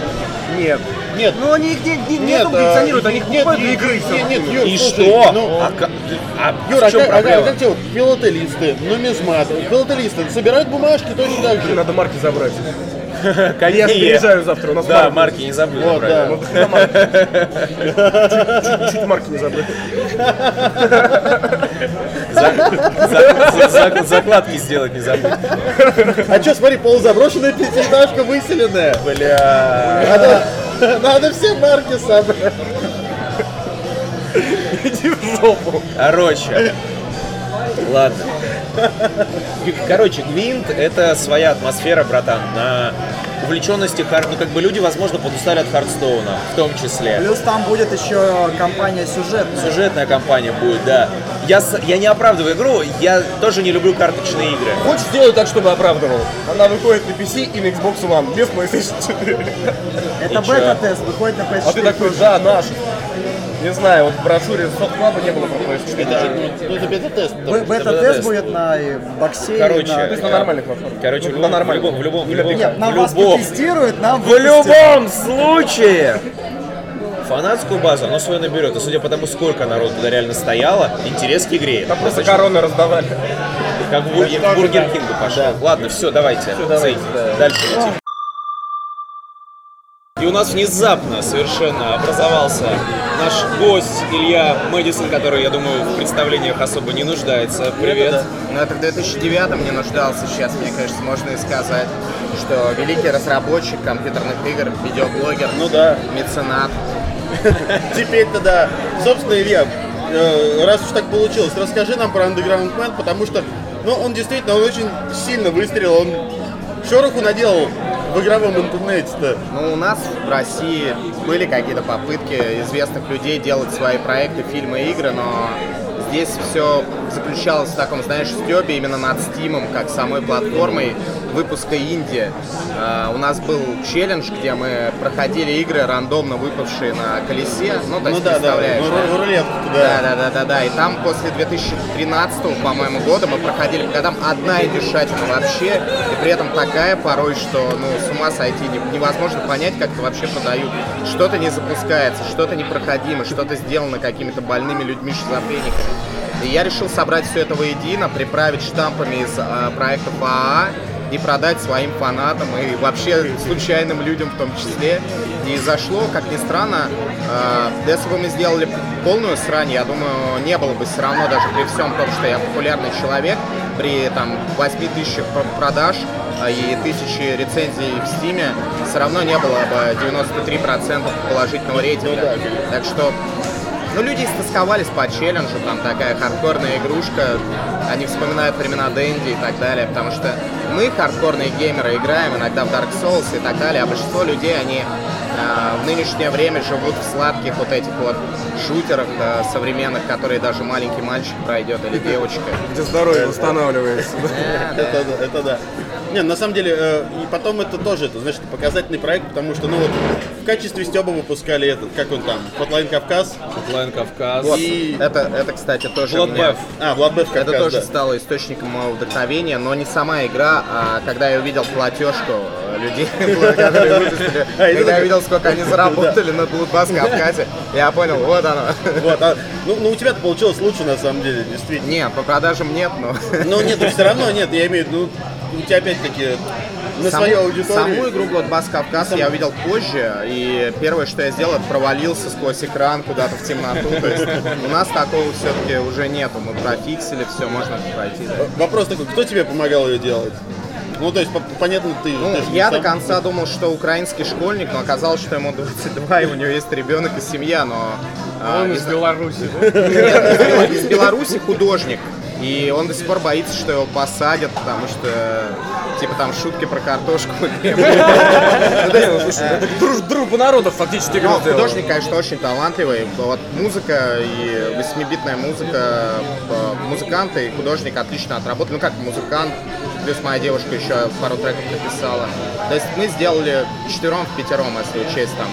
Нет. Нет, Ну они их не, не, не нет, коллекционируют, а, они их нет, покупают для игры. Нет, нет, Юр, И слушай, что? ну, а, ка- а Юр, в а чем как, а проблема? как тебе вот филателисты, нумизматы, филателисты собирают бумажки точно так же. Надо марки забрать. Какие? Я приезжаю завтра, у нас Да, марки. не забудь. Вот, да. Чуть марки не забрать. За- за- за- Закладки сделать не забудь. А что, смотри, полузаброшенная пятиэтажка выселенная. Бля. Надо, надо все марки собрать. Иди в жопу. Короче. Ладно. Короче, Гвинт это своя атмосфера, братан, на увлеченности Хар... Ну, как бы люди, возможно, подустали от Хардстоуна, в том числе. Плюс там будет еще компания сюжетная. Сюжетная кампания будет, да. Я, с- я не оправдываю игру, я тоже не люблю карточные игры. Хочешь сделать так, чтобы оправдывал? Она выходит на PC и на Xbox One, без PlayStation 4. Это бета-тест, выходит на PS4. А ты такой, да, наш. Не знаю, вот в брошюре софт-клаба не было про PlayStation 4. Это же, ну, это бета-тест. Б- бета-тест. Будет на боксе. Короче, на- То есть на нормальных платформах. Короче, Ну, на в нормальных. любом, в любом, в на любом, Нет, нам в вас любом, потестируют, нам в любом случае фанатскую базу оно свое наберет. И судя по тому, сколько народу туда реально стояло, интерес к игре. Там просто достаточно- короны раздавали. Как в Бургер, в Бургер Кингу пошел. Ладно, все, давайте. давайте, Цей. да. Дальше летим. И у нас внезапно совершенно образовался наш гость Илья Мэддисон, который, я думаю, в представлениях особо не нуждается. Привет. Ну, это в 2009 не нуждался, сейчас, мне кажется, можно и сказать, что великий разработчик компьютерных игр, видеоблогер, Ну да. меценат. Теперь-то да. Собственно, Илья, э, раз уж так получилось, расскажи нам про Underground Man, потому что, ну, он действительно, он очень сильно выстрелил, он шороху наделал в игровом интернете-то. Ну, у нас в России были какие-то попытки известных людей делать свои проекты, фильмы, игры, но здесь все заключалось в таком, знаешь, стебе именно над Стимом, как самой платформой выпуска инди. А, у нас был челлендж, где мы проходили игры, рандомно выпавшие на колесе. Ну, то Ну есть, да, да, представляешь, ну, да? ру- рулетку Да, да, да, да, да. И там после 2013, по-моему, года мы проходили, когда там одна индюшатина вообще, и при этом такая порой, что ну с ума сойти не- невозможно понять, как это вообще подают. Что-то не запускается, что-то непроходимо, что-то сделано какими-то больными людьми шизофрениками. И я решил собрать все это воедино, приправить штампами из э, проектов АА и продать своим фанатам и вообще случайным людям в том числе. И зашло, как ни странно, э, если бы мы сделали полную срань, я думаю, не было бы все равно, даже при всем том, что я популярный человек, при там 8 тысячах пр- продаж э, и тысячи рецензий в Стиме, все равно не было бы 93% положительного рейтинга. Так что ну, люди истосковались по челленджу, там такая хардкорная игрушка, они вспоминают времена Дэнди и так далее, потому что мы, хардкорные геймеры, играем иногда в Dark Souls и так далее, а большинство людей, они э, в нынешнее время живут в сладких вот этих вот шутерах э, современных, которые даже маленький мальчик пройдет или девочка. Где здоровье восстанавливается. Это да. Не, на самом деле, э, и потом это тоже, это, значит, показательный проект, потому что, ну вот, в качестве Стеба выпускали этот, как он там, Hotline Кавказ. Hotline Кавказ. Вот, И- это, это, кстати, тоже меня- Bloodbath. А, Bloodbath Кавказ, Это тоже да. стало источником моего вдохновения, но не сама игра, а когда я увидел платежку людей, которые выпустили, когда я увидел, сколько они заработали на Bloodbath Кавказе, я понял, вот оно. Вот, а, ну, ну, у тебя-то получилось лучше, на самом деле, действительно. Не, по продажам нет, но... Но нет, все равно нет, я имею в виду, ну, у тебя опять-таки на Саму- свою аудиторию. Саму игру Bloodbath Кавказ я увидел позже, и первое, что я сделал, провалился сквозь экран куда-то в темноту. То есть у нас такого все-таки уже нету. Мы профиксили, все, можно пройти. да. Вопрос такой, кто тебе помогал ее делать? Ну, то есть, по- понятно, ты... Ну, ты я сам- до конца думал, что украинский школьник, но оказалось, что ему 22, и у него есть ребенок и семья, но... а, Он из Беларуси, да? Нет, из Беларуси художник. И он до сих пор боится, что его посадят, потому что, типа, там шутки про картошку. Это друж- дружба народов фактически художник, конечно, очень талантливый. Вот музыка и 8-битная музыка, э, музыканты и художник отлично отработали. Ну как музыкант, плюс моя девушка еще пару треков написала. То есть мы сделали четвером в пятером, если учесть там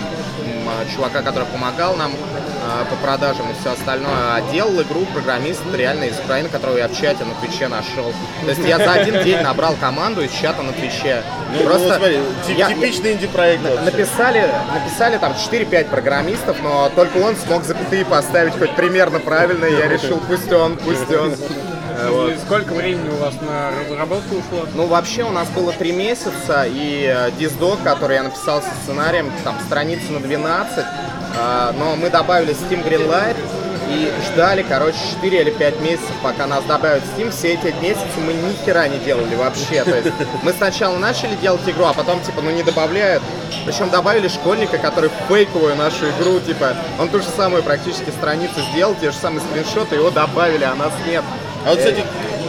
э, чувака, который помогал нам э, по продажам и все остальное. А делал игру программист реально из Украины, которого я в чате на Твиче нашел. То есть я за один день набрал команду из чата на Твиче. Ну, ну, вот смотри, ти- я- типичный инди-проект. Написали, написали там 4-5 программистов, но только он смог запятые поставить хоть примерно правильно, и я решил, пусть он, пусть он. Э, вот. И сколько времени у вас на разработку ушло? Ну, вообще у нас было 3 месяца, и э, диздок, который я написал со сценарием, там страницы на 12, э, но мы добавили Steam Greenlight, и ждали, короче, 4 или 5 месяцев, пока нас добавят в Steam. Все эти месяцы мы ни хера не делали вообще. То есть мы сначала начали делать игру, а потом, типа, ну не добавляют. Причем добавили школьника, который фейковую нашу игру, типа, он ту же самую практически страницу сделал, те же самые скриншоты, его добавили, а нас нет. А вот, кстати,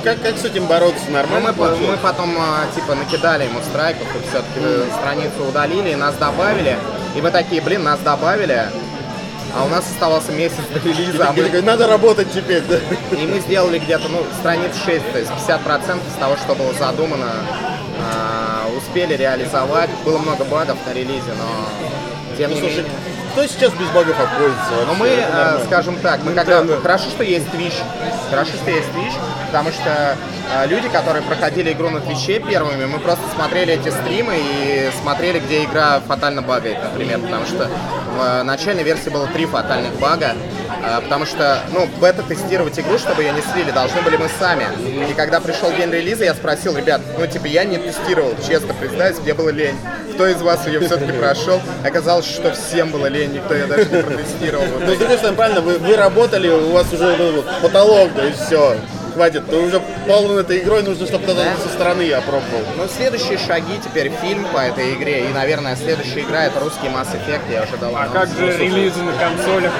как, как с этим бороться? Ну, Нормально мы, по- получилось? мы потом, а, типа, накидали ему страйков, и все-таки страницу удалили, и нас добавили. И мы такие, блин, нас добавили, а у нас оставался месяц до релиза, а мы- Такой, Надо работать теперь, да? и мы сделали где-то, ну, страниц 6, то есть 50% из того, что было задумано, а, успели реализовать. Было много багов на релизе, но тем Ну, не слушай, менее. Кто сейчас без багов обходится? Но вообще? мы, э, скажем так, мы когда... Хорошо, что есть Twitch. Хорошо, что есть Twitch, потому что э, люди, которые проходили игру на Твиче первыми, мы просто смотрели эти стримы и смотрели, где игра фатально багает, например, потому что в э, начальной версии было три фатальных бага, э, потому что, ну, бета-тестировать игру, чтобы ее не слили, должны были мы сами. И когда пришел день релиза, я спросил, ребят, ну, типа, я не тестировал, честно признаюсь, мне было лень. Кто из вас ее все-таки прошел? Оказалось, что всем было лень, никто ее даже не протестировал. Ну, с другой стороны, правильно, вы, вы работали, у вас уже ну, вот, потолок, то есть все, хватит. Ты уже полон этой игрой, нужно, чтобы кто-то со стороны опробовал. Ну, следующие шаги теперь фильм по этой игре. И, наверное, следующая игра это русский Mass Effect, я уже дал А как же релизы на консолях?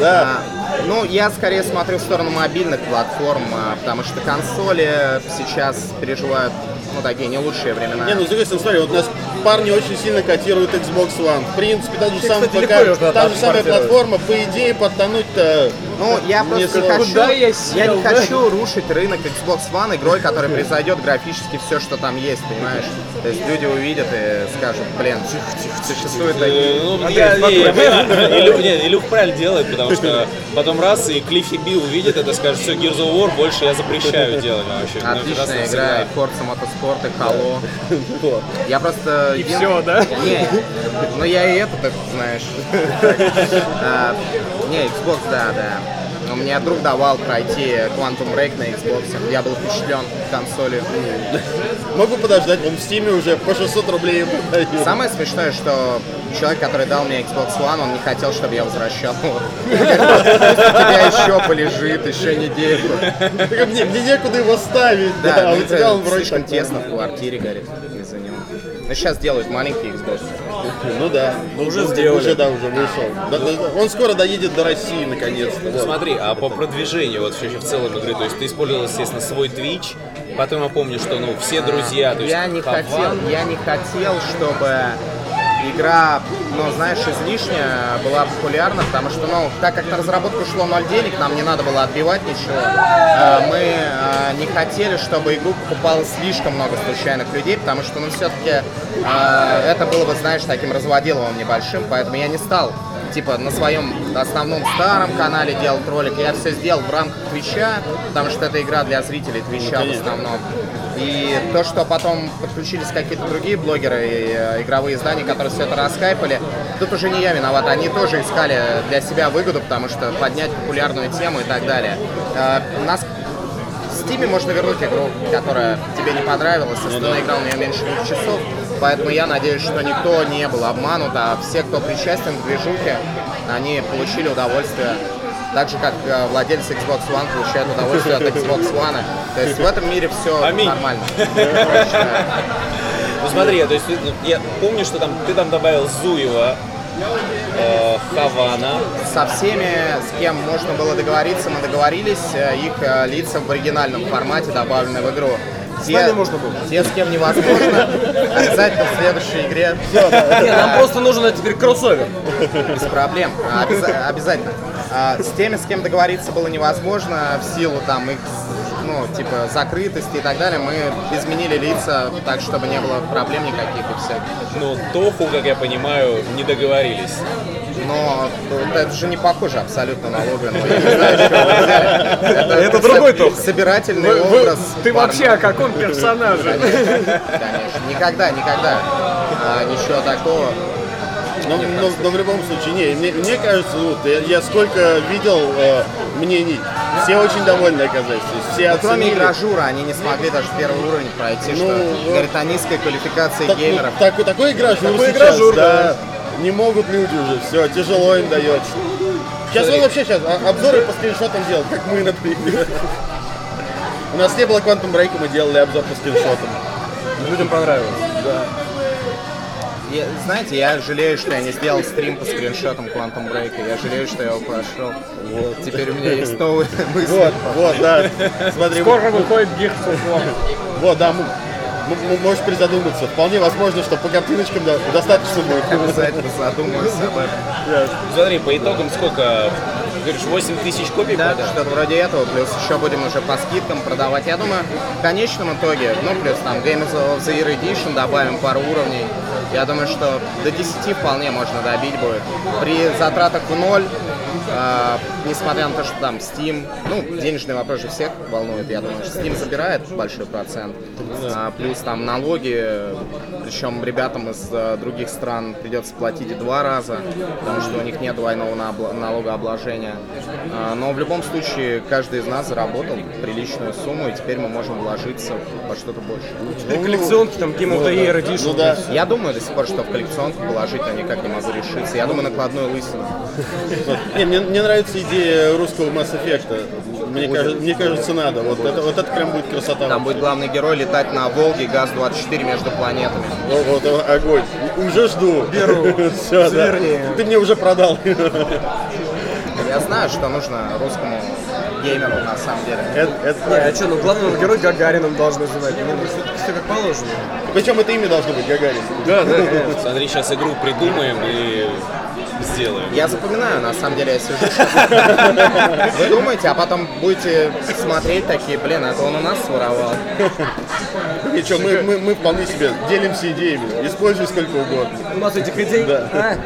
Да. А, ну, я скорее смотрю в сторону мобильных платформ, а, потому что консоли сейчас переживают, ну, такие не лучшие времена. Не, ну с другой стороны, смотри, вот у нас парни очень сильно котируют Xbox One. В принципе, та же самая, кстати, ПК, легко та же самая платформа, по идее, подтянуть-то... Ну, я просто не хочу, Куда я я сел, не да? хочу рушить рынок Xbox One игрой, который произойдет графически все, что там есть, понимаешь? То есть люди увидят и скажут, блин, существует такие... Э, Ну, я, не, я Илюх, не, Илюх правильно делает, потому что потом раз и Клиффи Би увидит это, скажет, все, Gears of War больше я запрещаю делать вообще. Ну, Отличная игра, и. Forza Motorsport, и Halo. Я просто... И все, да? Не, ну я и это, так знаешь. А, Не, Xbox, да, да. Но мне друг давал пройти Quantum Break на Xbox. Я был впечатлен консолью. Могу подождать, он в Стиме уже по 600 рублей продает. Самое смешное, что человек, который дал мне Xbox One, он не хотел, чтобы я возвращал его. У тебя еще полежит, еще недельку. Мне, некуда его ставить, да, ну у это тебя он вроде слишком тесно в квартире, говорит, из-за него. Но сейчас делают маленький Xbox. Ну да, ну, уже сделали. Уже, да, уже вышел. Да, да, да. Он скоро доедет до России, наконец-то. вот. Смотри, а по продвижению вот вообще в целом игры, то есть ты использовал, естественно, свой Twitch, потом я помню, что, ну, все друзья, то есть Я не хотел, я не хотел, чтобы игра, ну, знаешь, излишне была популярна, потому что, ну, так как на разработку шло ноль денег, нам не надо было отбивать ничего. Э, Мы э, не хотели, чтобы игру покупало слишком много случайных людей, потому что, ну, все-таки это было бы, знаешь, таким разводиловым небольшим, поэтому я не стал типа на своем основном старом канале делал ролик. Я все сделал в рамках Твича, потому что это игра для зрителей Твича в основном. И то, что потом подключились какие-то другие блогеры и э, игровые издания, которые все это раскайпали, тут уже не я виноват. Они тоже искали для себя выгоду, потому что поднять популярную тему и так далее. Э, Нас в Стиме можно вернуть игру, которая тебе не понравилась, если ты наиграл в нее меньше двух часов. Поэтому я надеюсь, что никто не был обманут, а все, кто причастен к движухе, они получили удовольствие. Так же, как э, владельцы Xbox One получают удовольствие от Xbox One. То есть в этом мире все Аминь. нормально. Ну смотри, то есть ну, я помню, что там ты там добавил Зуева, э, Хавана, Со всеми, с кем можно было договориться, мы договорились. Э, Их лица в оригинальном формате добавлены в игру. Те, можно было. те, с кем невозможно, обязательно в следующей игре Не, нам просто нужен теперь кроссовер. без проблем. Обяза- обязательно. А, С теми, с кем договориться было невозможно в силу там их ну, типа, закрытости и так далее, мы изменили лица так, чтобы не было проблем никаких и все. но Тоху, как я понимаю, не договорились. Но вот это же не похоже абсолютно на Логана. Вы взяли. Это, Это другой Тоха. Собирательный образ. Ты вообще о каком персонаже? Конечно, никогда, никогда. А, ничего такого. Но, но- но в любом случае, не, мне, мне кажется, вот, я, я сколько видел э, мнений, все очень довольны оказались. То есть все Но кроме оценили. игражура, они не смогли даже первый уровень пройти, Ну, что вот. говорит о низкой квалификации Так- ну, геймеров. так- такой игражур Такой сейчас, игражур, да. да. Не могут люди уже, все, тяжело им дается. Сейчас он вообще сейчас а- обзоры по скриншотам делал, как мы, например. У нас не было Quantum Break, мы делали обзор по скриншотам. Людям понравилось. Я- знаете, я жалею, что я не сделал стрим по скриншотам Quantum Break. Я жалею, что я его прошел. Вот. Теперь у меня есть новые мысли. Вот, вот, да. Смотри, Скоро выходит Gears of вот, да, можешь призадуматься. Вполне возможно, что по картиночкам достаточно будет. Обязательно задумаюсь об этом. Смотри, по итогам сколько, говоришь, 8 тысяч копий Да, продал? что-то вроде этого, плюс еще будем уже по скидкам продавать. Я думаю, в конечном итоге, ну, плюс там Games of the Year Edition добавим пару уровней. Я думаю, что до 10 вполне можно добить будет. При затратах в ноль, э, несмотря на то, что там Steam, ну, денежный вопрос же всех волнует, я думаю, что Steam забирает большой процент. А, плюс там налоги, причем ребятам из э, других стран придется платить в два раза, потому что у них нет двойного налогообложения. А, но в любом случае, каждый из нас заработал приличную сумму, и теперь мы можем вложиться во что-то больше. Теперь коллекционки, там, Game of the Year Edition. Ну да. Я думаю до сих пор, что в коллекционку положить, но никак не могу решиться. Я думаю, накладную лысину. Не, мне, мне нравится идея русского Mass Effect. Мне, кажется, мне кажется, надо. Вот это, вот это прям будет красота. Там будет главный герой летать на Волге ГАЗ-24 между планетами. Вот, вот, вот, огонь. Уже жду. Беру. Все, да. Ты мне уже продал. Я знаю, что нужно русскому геймеру на самом деле. Это, это- Не, а что, ну главного героя Гагарином должны звать. Ну, все как положено. Причем это имя должно быть Гагарин. Да, да. Смотри, сейчас игру придумаем и сделаем. Я запоминаю, на самом деле, я сижу сейчас. Вы думаете, а потом будете смотреть такие, блин, это он у нас своровал. Причем мы, мы, мы вполне себе делимся идеями. Используй сколько угодно. У нас этих идей. Да. А,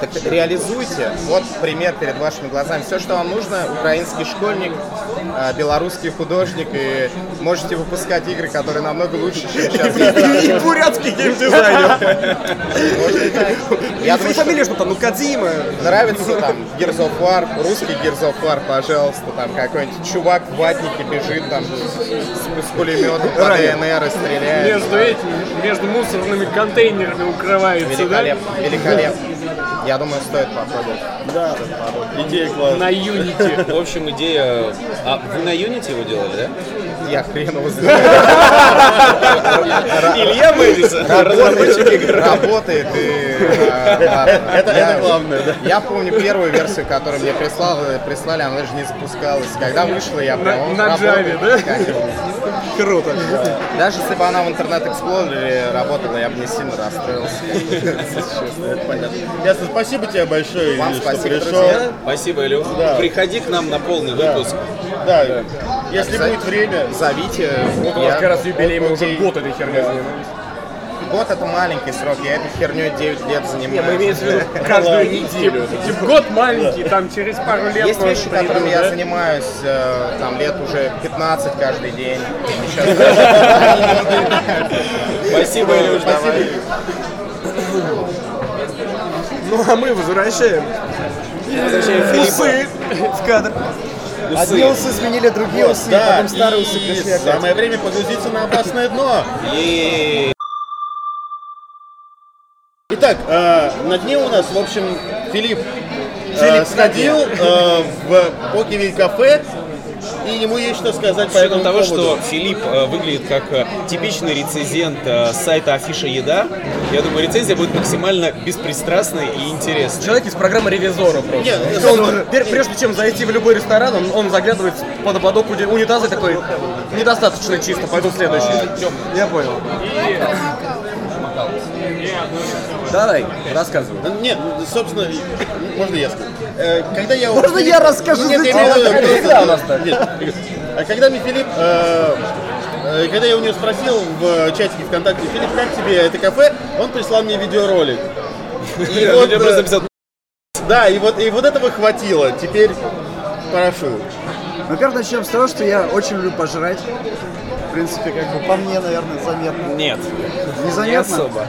Так реализуйте. Вот пример перед вашими глазами. Все, что вам нужно, украинский школьник, э, белорусский художник, и можете выпускать игры, которые намного лучше, чем сейчас. И бурятский геймдизайнер. Я думаю, фамилия что там, ну Кадима. нравится там Gears of War, русский Gears of War, пожалуйста, там какой-нибудь чувак в ватнике бежит там с, пулеметом по ДНР и стреляет. Между этими, между мусорными контейнерами укрывается, да? Великолепно, великолепно. Я думаю, стоит попробовать. Да, идея классная. На Unity. В общем, идея... А вы на Unity его делали, да? Я хрен его знаю. Илья Мэдисон, разработчик игр. Работает и... э. Это, главное, да. Я помню первую версию, которую мне прислал, прислали, она даже не запускалась. Когда вышла, я прям на Java, да? Круто. Даже если бы она в интернет Explorer работала, я бы не сильно расстроился. Понятно. Ясно, спасибо тебе большое, Вам спасибо, друзья. Спасибо, Илюх. Приходи к нам на полный выпуск. Да, если будет время. Зовите. Вот у нас Я- как раз юбилей, мы уже год этой херней занимались. Год это маленький срок, я этой херней 9 лет занимаюсь. Мы имеем в виду каждую неделю. Год маленький, там через пару лет Есть вещи, которыми я занимаюсь э, там лет уже 15 каждый день. Спасибо, Илюш. давай. Ну а мы возвращаем усы в кадр. Одни усы сменили другие усы, Да, потом старые и усы пришли опять. самое время погрузиться на опасное дно. И Итак, э, на дне у нас, в общем, Филипп, э, сходил э, в Покевиль кафе, и ему есть что сказать по этому того, поводу. что Филипп э, выглядит как э, типичный рецензент э, сайта Афиша Еда, я думаю, рецензия будет максимально беспристрастной и интересной. Человек из программы ревизора просто. Нет, он, прежде чем зайти в любой ресторан, он, он заглядывает под ободок уни- унитаза такой, недостаточно чисто, пойду следующий. Я понял. Давай, рассказывай. Ну, Нет, собственно, можно я скажу? Э, Когда я... Можно я расскажу Нет, я имею в виду. Нет, а когда мне Филипп... э, э, Когда я у него спросил в чатике ВКонтакте, Филипп, как тебе это кафе, он прислал мне видеоролик. И вот, э, Да, и вот, и вот этого хватило. Теперь прошу. Во-первых, начнем с того, что я очень люблю пожрать. В принципе, как бы по мне, наверное, заметно. Нет, не Незаметно. особо.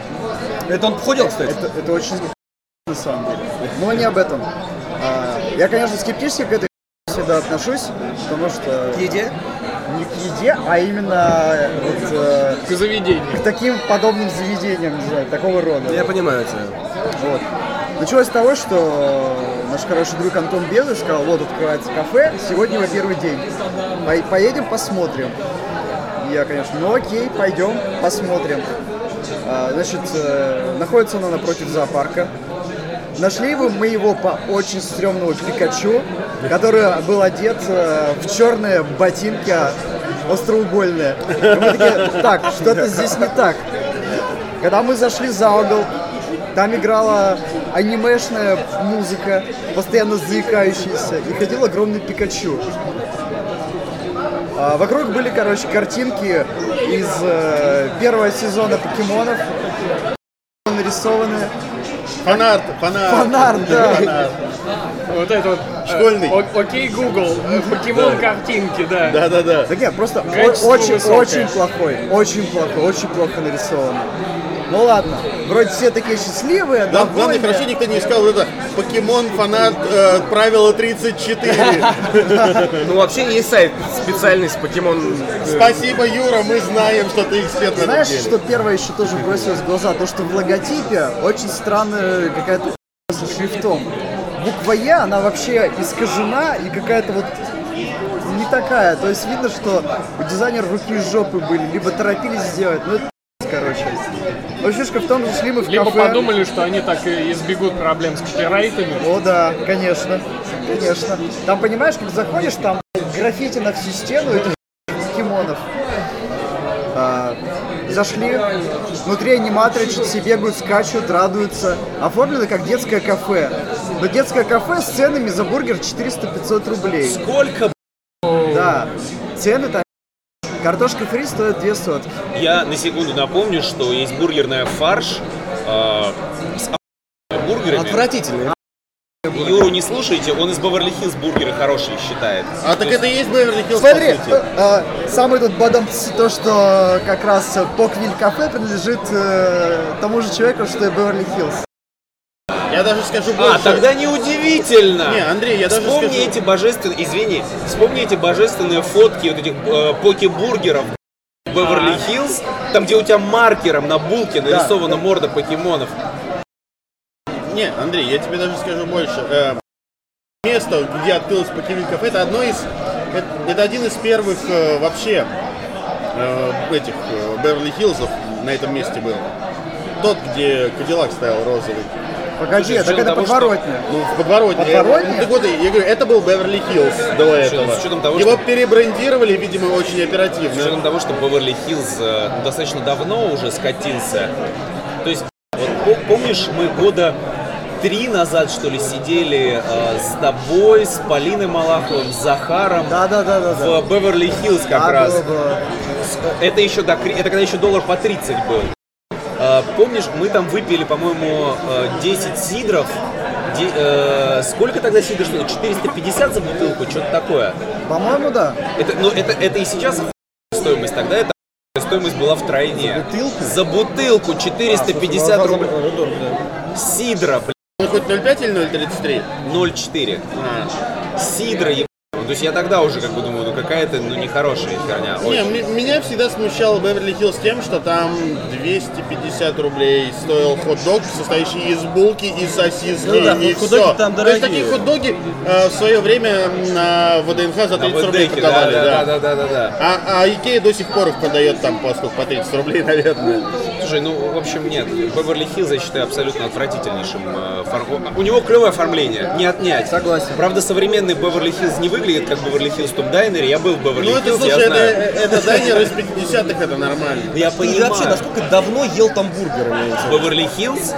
Это он похудел, кстати? Это, это очень на самом деле. Но не об этом. Я, конечно, скептически к этой всегда отношусь, потому что... К еде? Не к еде, а именно вот, э, К заведению. к таким подобным заведениям, не знаю, такого рода. Я понимаю тебя. Вот. Началось с того, что наш хороший друг Антон Белый сказал, вот открывается кафе, сегодня его первый день. Пой- Поедем, посмотрим. Я, конечно, ну окей, пойдем, посмотрим. А, Значит, э, находится она напротив зоопарка. Нашли его мы его по очень стрёмному Пикачу, который был одет э, в черные ботинки остроугольные. И мы такие, так, что-то здесь не так. Когда мы зашли за угол, там играла анимешная музыка, постоянно заикающаяся, и ходил огромный Пикачу. А вокруг были, короче, картинки из э, первого сезона покемонов, нарисованы. Фанарт, фанарт. Фанарт, да. Вот это вот. э, Школьный. о- Окей, Google. э, Покемон картинки, да. Да-да-да. Так нет, просто о- очень, высокое. очень плохой, очень плохой, очень плохо нарисован. Ну ладно, вроде все такие счастливые, Глав- Главное, хорошо никто не сказал это покемон фанат э, правило 34. Ну вообще есть сайт специальный с покемон. Спасибо, Юра, мы знаем, что ты эксперт в этом Знаешь, что первое еще тоже бросилось в глаза? То, что в логотипе очень странная какая-то со шрифтом. Буква Е, она вообще искажена и какая-то вот не такая. То есть видно, что у дизайнера руки из жопы были, либо торопились сделать. Ну, это короче. Но фишка в том, что шли мы в Либо кафе. подумали, что они так и избегут проблем с копирайтами. О, да, конечно, конечно. Там, понимаешь, как заходишь, там граффити на всю стену этих покемонов. А, зашли, внутри аниматоры все бегают, скачут, радуются. Оформлено как детское кафе. Но детское кафе с ценами за бургер 400-500 рублей. Сколько Да, цены там... Картошка фри стоит 2 сотки. Я на секунду напомню, что есть бургерная фарш э, с охуенной бургерами. Отвратительный. Юру не слушайте, он из Беверли-Хиллз бургеры хорошие считает. А так это и есть Беверли Хиллз, Смотри, по сути. э, э, самый тут бадам то, что как раз Поквиль кафе принадлежит э, тому же человеку, что и Беверли Хиллз. Я даже скажу А, больше. тогда неудивительно. Не, Андрей, я даже Вспомни скажу- эти божественные, извини, вспомни эти божественные фотки вот этих э, поки-бургеров Беверли-Хиллз, там, где у тебя маркером на булке нарисована морда покемонов. Не, Андрей, я тебе даже скажу больше. Э, место, где открылось Покемон кафе, это одно из, это, это один из первых э, вообще э, этих э, Беверли Хиллзов на этом месте был. Тот, где Кадиллак стоял розовый. Погоди, с так это того, что- подворотня. Ну, в подворотне. Подворотне? Я, ну, годы, я говорю, это был Беверли Хиллз до этого. с учетом того, Его что- перебрендировали, видимо, очень С оперативно. учетом того, что Беверли-Хиллз э, ну, достаточно давно уже скатился. То есть, вот по- помнишь, мы года три назад, что ли, сидели э, с тобой, с Полиной Малаховым, с Захаром Да, да, да, да, да. в Беверли-Хиллз как Да, раз. было, было. Это еще до, это когда еще доллар по 30 был. А, помнишь, мы там выпили, по-моему, э, 10 сидров. Де- э, сколько тогда сидр стоит? 450 за бутылку? Что-то такое. По-моему, да. Это, ну, это, это и сейчас стоимость, тогда это стоимость была в тройне. За бутылку? За бутылку 450 рублей. Сидра, блин, Он хоть 0,5 или 0,33? 0,4. Сидра, еб- Ну, То есть я тогда уже как бы думаю, ну какая-то ну нехорошая херня. Не, м- меня всегда смущал Беверли Хиллз тем, что там 250 рублей стоил хот-дог, состоящий из булки и сосиски, Ну да, и хот-доги все. там То есть дорогие. такие хот-доги э, в свое время на ВДНХ за 30 На рублей ВДКе, да, продавали. да, да. да, да, да, да. А, а Икея до сих пор их продает там по сколько, по 30 рублей, наверное. Слушай, ну, в общем, нет. Беверли Хиллз я считаю абсолютно отвратительнейшим. э, фор- У него клевое оформление, не отнять. Согласен. Правда, современный Беверли Хиллз не выглядит как Беверли Хиллз в том дайнере. Я был в Беверли Ну это, Хиллз, слушай, я это, знаю. это дайнер из 50-х, это нормально. Я И понимаю. вообще, насколько давно ел там бургеры? Беверли Хиллз,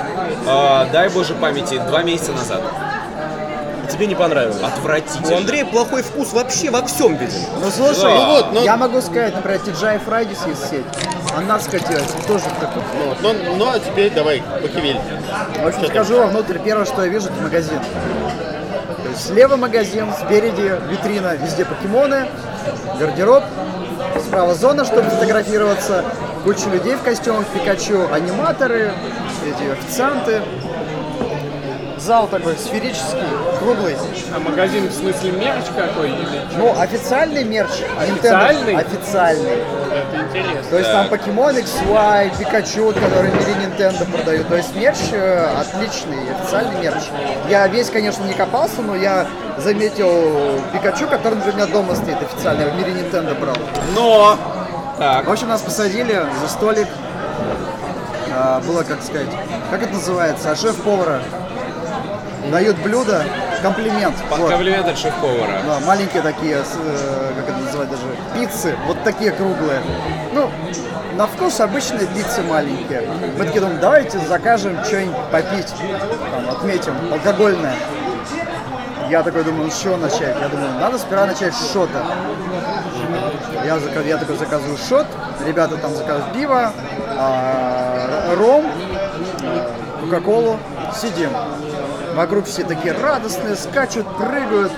э, дай боже памяти, два месяца назад. Тебе не понравилось? У Отвратительно. Андрея плохой вкус вообще во всем виден. Ну слушай, Да. Ну вот, ну, я могу сказать, например, TGI Fridays есть сеть. Она скатилась, тоже в такой. ну, ну, ну, а теперь давай, покивель. В общем, скажу вам внутрь, первое, что я вижу, это магазин. То есть слева магазин, спереди витрина, везде покемоны, гардероб, справа зона, чтобы фотографироваться, куча людей в костюмах Пикачу, аниматоры, эти официанты. Зал такой сферический, круглый. А магазин в смысле мерч какой или Ну, официальный мерч. Nintendo. Официальный? Официальный. это интересно? То есть там покемон XY, Пикачу, который в мире Nintendo продают. То есть мерч э, отличный, официальный мерч. Я весь, конечно, не копался, но я заметил Пикачу, который, например, у меня дома стоит официально, в мире Nintendo брал. Но... Так. В общем, нас посадили за столик. А, было, как сказать, как это называется, от шеф-повара. Дают блюдо, комплимент. Вот. Комплимент от шеф-повара. Да, маленькие такие, э, как это называть даже, пиццы, вот такие круглые. Ну, на вкус обычные пиццы маленькие. Мы такие думаем, давайте закажем что-нибудь попить, там, отметим, алкогольное. Я такой думаю, ну с чего начать? Я думаю, надо сперва начать с шота. Я, я такой заказываю шот, ребята там заказывают пиво, а, ром, а, кока-колу, сидим. Вокруг все такие радостные, скачут, прыгают,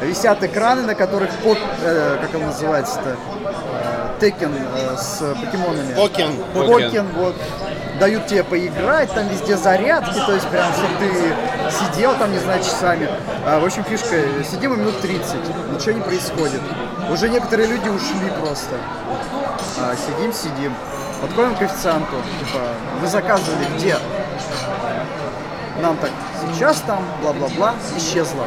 висят экраны, на которых под, э, как он называется-то, э, Tekken э, с покемонами. Pokken. Pokken, вот. Дают тебе поиграть, там везде зарядки, то есть прям, чтобы ты сидел там, не знаю, часами. А, в общем, фишка, сидим мы минут 30, ничего не происходит. Уже некоторые люди ушли просто. А, сидим, сидим. Подходим к официанту, типа, вы заказывали где? Нам так, сейчас там, бла-бла-бла, исчезла.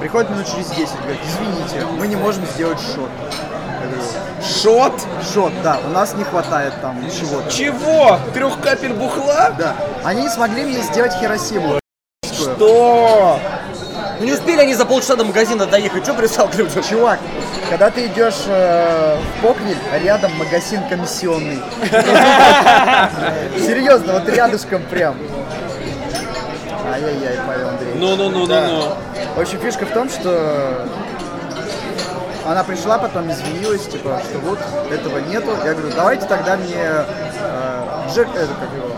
Приходит минут через 10, говорит, извините, мы не можем сделать шот. Я говорю, Шот? шот, да, у нас не хватает там чего-то. Чего? Трех капель бухла? Да. Они не смогли мне сделать Хиросиму. Что? Ну не успели они за полчаса до магазина доехать, что пристал к людям? Чувак, когда ты идешь э, в Поквиль, рядом магазин комиссионный. Серьезно, вот рядышком прям. Ай-яй-яй, Павел Андреевич. Ну-ну-ну-ну-ну. В общем, фишка в том, что она пришла, потом извинилась, типа, что вот этого нету. Я говорю, давайте тогда мне э, Джек, это как его,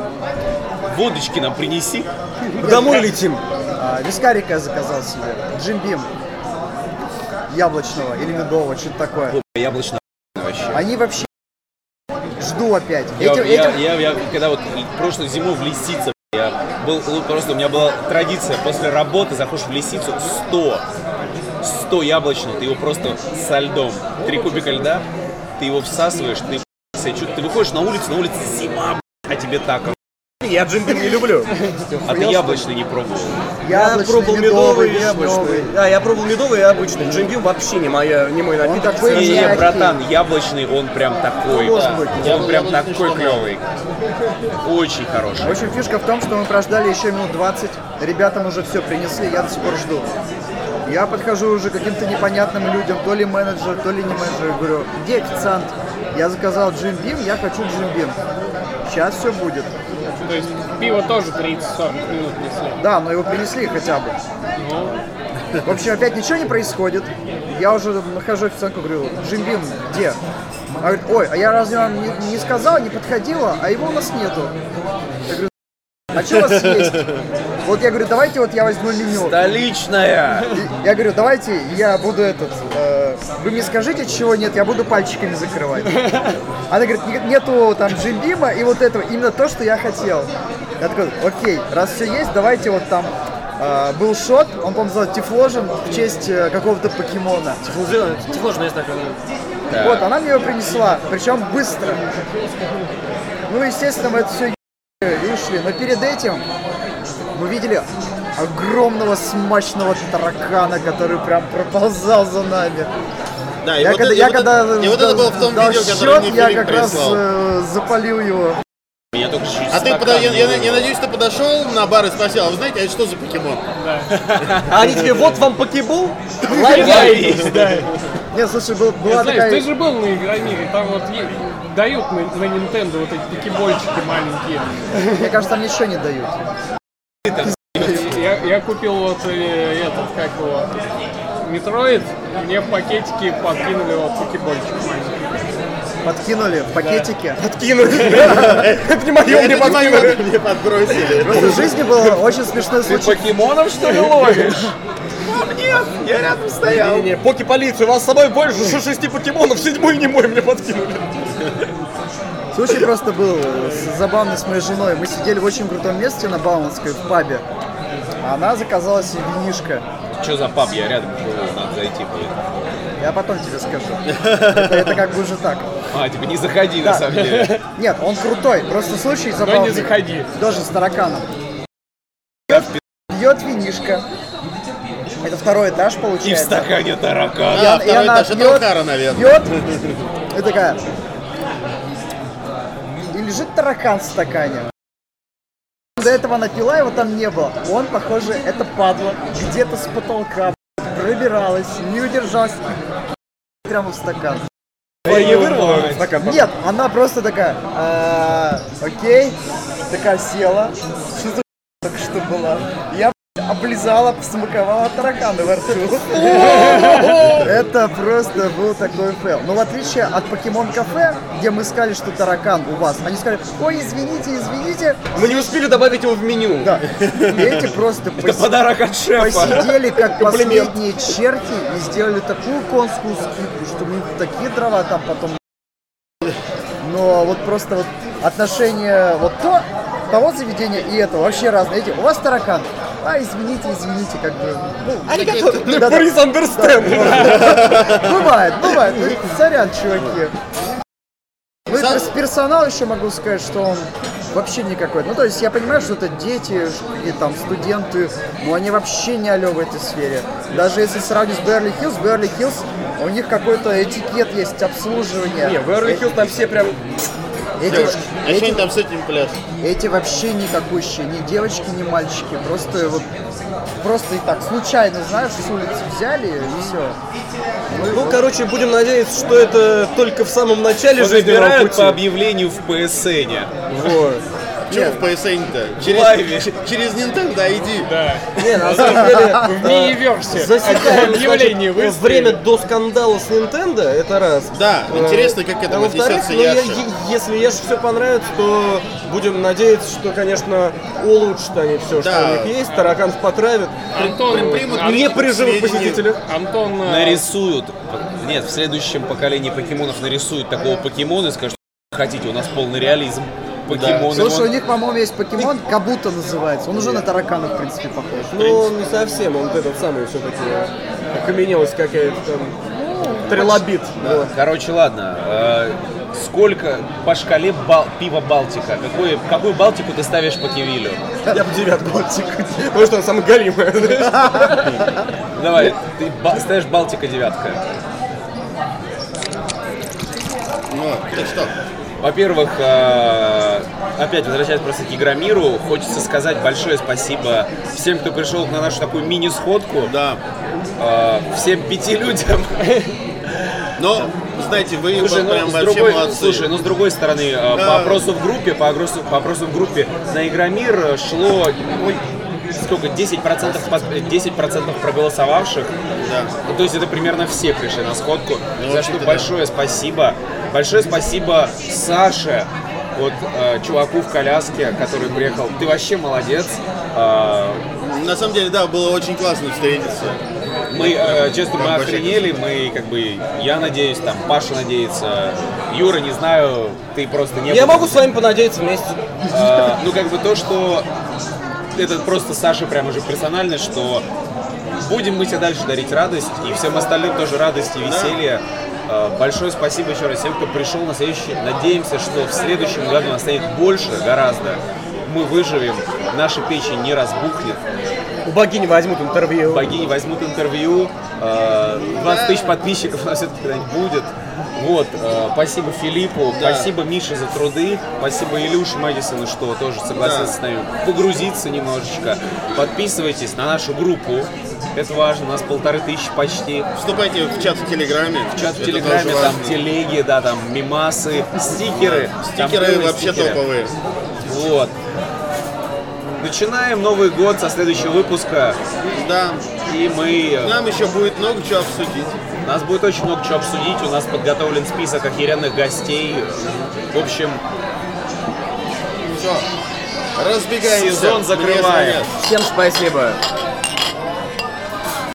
водочки нам принеси. Домой летим. А, вискарика я заказал себе. Джим Бим. Яблочного или медового, что-то такое. Яблочно вообще. Они вообще... Жду опять. Я, Этим- я- этим- я- я когда вот прошлую зиму в Лисице, я был просто у меня была традиция после работы заходишь в Лисицу 100 100 яблочный, ты его просто со льдом, три кубика льда, ты его всасываешь, ты ты выходишь на улицу, на улице зима, а тебе так, Я джимбим не люблю. а ты яблочный не пробовал. Я пробовал медовый, яблочный. Да, я пробовал медовый и обычный. Джимбим вообще не моя, не мой напиток. Не, не, братан, яблочный, он прям такой, Может да. быть. он прям такой клевый, очень хороший. В общем, фишка в том, что мы прождали еще минут 20. Ребятам уже все принесли, я до сих пор жду. Я подхожу уже к каким-то непонятным людям, то ли менеджер, то ли не менеджер. Говорю, где официант? Я заказал Джим Бим, я хочу Джим Бим. Сейчас все будет. То есть пиво тоже 30-40 минут несли. Да, но его принесли хотя бы. Ну, В общем, опять ничего не происходит. Я уже нахожу официантку, говорю, Джим Бим, где? Она говорит, ой, а я разве вам не, не сказала, не подходила, а его у нас нету. Я говорю, а что у вас есть? Вот я говорю, давайте вот я возьму меню. Столичная! И Я говорю, давайте я буду этот, э, вы мне скажите, чего нет, я буду пальчиками закрывать. Она говорит, «Не- нету там джимбима и вот этого, именно то, что я хотел. Я такой, окей, раз все есть, давайте вот там э, был шот, он, по-моему, назывался Тифложен в честь э, какого-то покемона. Тифложный есть такой. Вот, она мне его принесла, причем быстро. Ну, естественно, мы это все и ушли. Но перед этим мы видели огромного смачного таракана, который прям проползал за нами. Да, и Я вот когда, это- я и вот когда это- и вот это было в том видео, счет, которое мне я как раз прислал. э, запалил его. Я только чуть А ты, подо- я, я- я надеюсь, ты подошел на бар и спросил, а вы знаете, а это что за покемон? А они тебе, вот вам покебол, Есть, да. Нет, слушай, был- была знаешь, такая... ты же был на Игромире, там вот дают на, на Nintendo вот эти покебольчики маленькие. Мне кажется, там ничего не дают. Я, я купил вот э, этот, как его, Metroid, мне в пакетике подкинули вот покебольчик. Подкинули в пакетике. Это не мое, мне не подкинули. мне подбросили. Просто в жизни был очень смешной случай. Покемонов что ли ловишь? Нет, я рядом стоял. Не-не, поки полиция, у вас с собой больше шести покемонов, седьмой не мой мне подкинули. Случай просто был э, с- забавный с моей женой. Мы сидели в очень крутом месте на Бауманской, в пабе. А Она заказала себе винишко. Что за паб? Я рядом живу, надо зайти будет. Я потом тебе скажу. Это, это как бы уже так. А, типа не заходи на самом деле. Нет, он крутой. Просто случай забавный. заходи. Тоже с тараканом. Пьет, пьет винишко. Это второй этаж И в получается. стакане таракан. А, второй этаж, это пьет, Охара, наверное. пьет, и такая. И лежит таракан в стакане. До этого она пила, его там не было. Он, похоже, это падла, где-то с потолка пробиралась, не удержалась прямо в стакан. Я не вырвала стакан? Нет, она просто такая, «А, окей, такая села. Что за только что была? Я облизала, смаковала тараканы во рту. Это просто был такой фейл. Но в отличие от Покемон Кафе, где мы сказали, что таракан у вас, они сказали, ой, извините, извините. Мы не успели добавить его в меню. Да. И эти просто Это подарок от шефа. посидели как последние черти и сделали такую конскую скидку, что мы такие дрова там потом но вот просто вот отношение вот то, того заведения и этого вообще разные. Эти, у вас таракан. А, извините, извините, как бы. Ну, да, да. Please understand. Бывает, бывает. Ну, Сорян, чуваки. Ну и перс- персонал еще могу сказать, что он вообще никакой. Ну, то есть я понимаю, что это дети и там студенты, но они вообще не алё в этой сфере. Даже если сравнить с Берли Хиллз, Берли Хиллз, у них какой-то этикет есть обслуживание. Не, в Эрли Хиллз там все прям... Эти, А что эти, они там с этим пляж? эти вообще никакущие, ни девочки, ни мальчики. Просто вот просто и так случайно, знаешь, с улицы взяли и все. Ну, короче, будем надеяться, что это только в самом начале Забирают пути. по объявлению в ПСН. Вот. Чего в PSN-то? Через, лайве. через Nintendo иди. Да. Не, на самом деле, В мини-версии. засекаем Объявление значит, выставили. время до скандала с Nintendo, это раз. Да, Э, интересно, как к а отнесется ну, Яша. если Яше все понравится, то будем надеяться, что, конечно, улучшат они все, что у них есть, тараканов потравят. Антон, примут Не при живых посетителях. Антон, э, Нарисуют. Нет, в следующем поколении покемонов нарисуют такого покемона и скажут, хотите, у нас полный реализм. Покемоны. Слушай, вон». у них, по-моему, есть покемон, Кабуто называется. Он уже на таракана, в принципе, похож. Ну, он не совсем, он вот этот самый все-таки окаменелость какая-то там. Трилобит. вот. Короче, ладно. э, сколько по шкале бал- пива Балтика? Какую, какую Балтику ты ставишь по Кивилю? Я бы девятку отсек. Потому что он самый голимый. Давай, ты ставишь Балтика девятка. Ну, так что? Во-первых, э, опять возвращаясь просто к Игромиру, хочется сказать большое спасибо всем, кто пришел на нашу такую мини-сходку. Да. Э, всем пяти людям. Но, знаете, вы Слушай, вот ну, прям с вообще другой, молодцы. слушай, ну с другой стороны, э, Да. по опросу в группе, по опросу, по опросу в группе на Игромир шло ой, сколько, 10%, пос- 10% проголосовавших. Да. Ну, то есть это примерно все пришли на сходку. За вообще-то что да. большое спасибо. Большое спасибо Саше, вот э, чуваку в коляске, который приехал. Ты вообще молодец. Э, На самом деле, да, было очень классно встретиться. мы, э, честно, мы охренели, мы как бы, я надеюсь, там, Паша надеется, Юра, не знаю, ты просто не Я был. могу с вами понадеяться вместе. А, ну, как бы то, что это просто Саша прям уже персонально, что будем мы тебе дальше дарить радость, и всем остальным тоже радость и веселье. А, Большое спасибо еще раз всем, кто пришел на следующий. Надеемся, что в следующем году нас станет больше, гораздо. Мы выживем, наша печень не разбухнет, У богини возьмут интервью. богини возьмут интервью, э, 20 тысяч подписчиков у нас все-таки когда-нибудь будет. Вот, э, спасибо Филиппу, Да. спасибо Мише за труды, спасибо Илюше Мэдисону, что тоже согласился Да. с нами погрузиться немножечко. Подписывайтесь на нашу группу, это важно, у нас полторы тысячи почти. Вступайте в чат в Телеграме. В чат в Телеграме, там важно. телеги, да, там мимасы, стикеры. Стикеры вообще стикеры. топовые. Вот. Начинаем Новый год со следующего выпуска, Да. и мы... э, Нам еще будет много чего обсудить. У нас будет очень много чего обсудить. У нас подготовлен список охеренных гостей. В общем, Все. Разбегаемся. Сезон закрываем. Всем спасибо.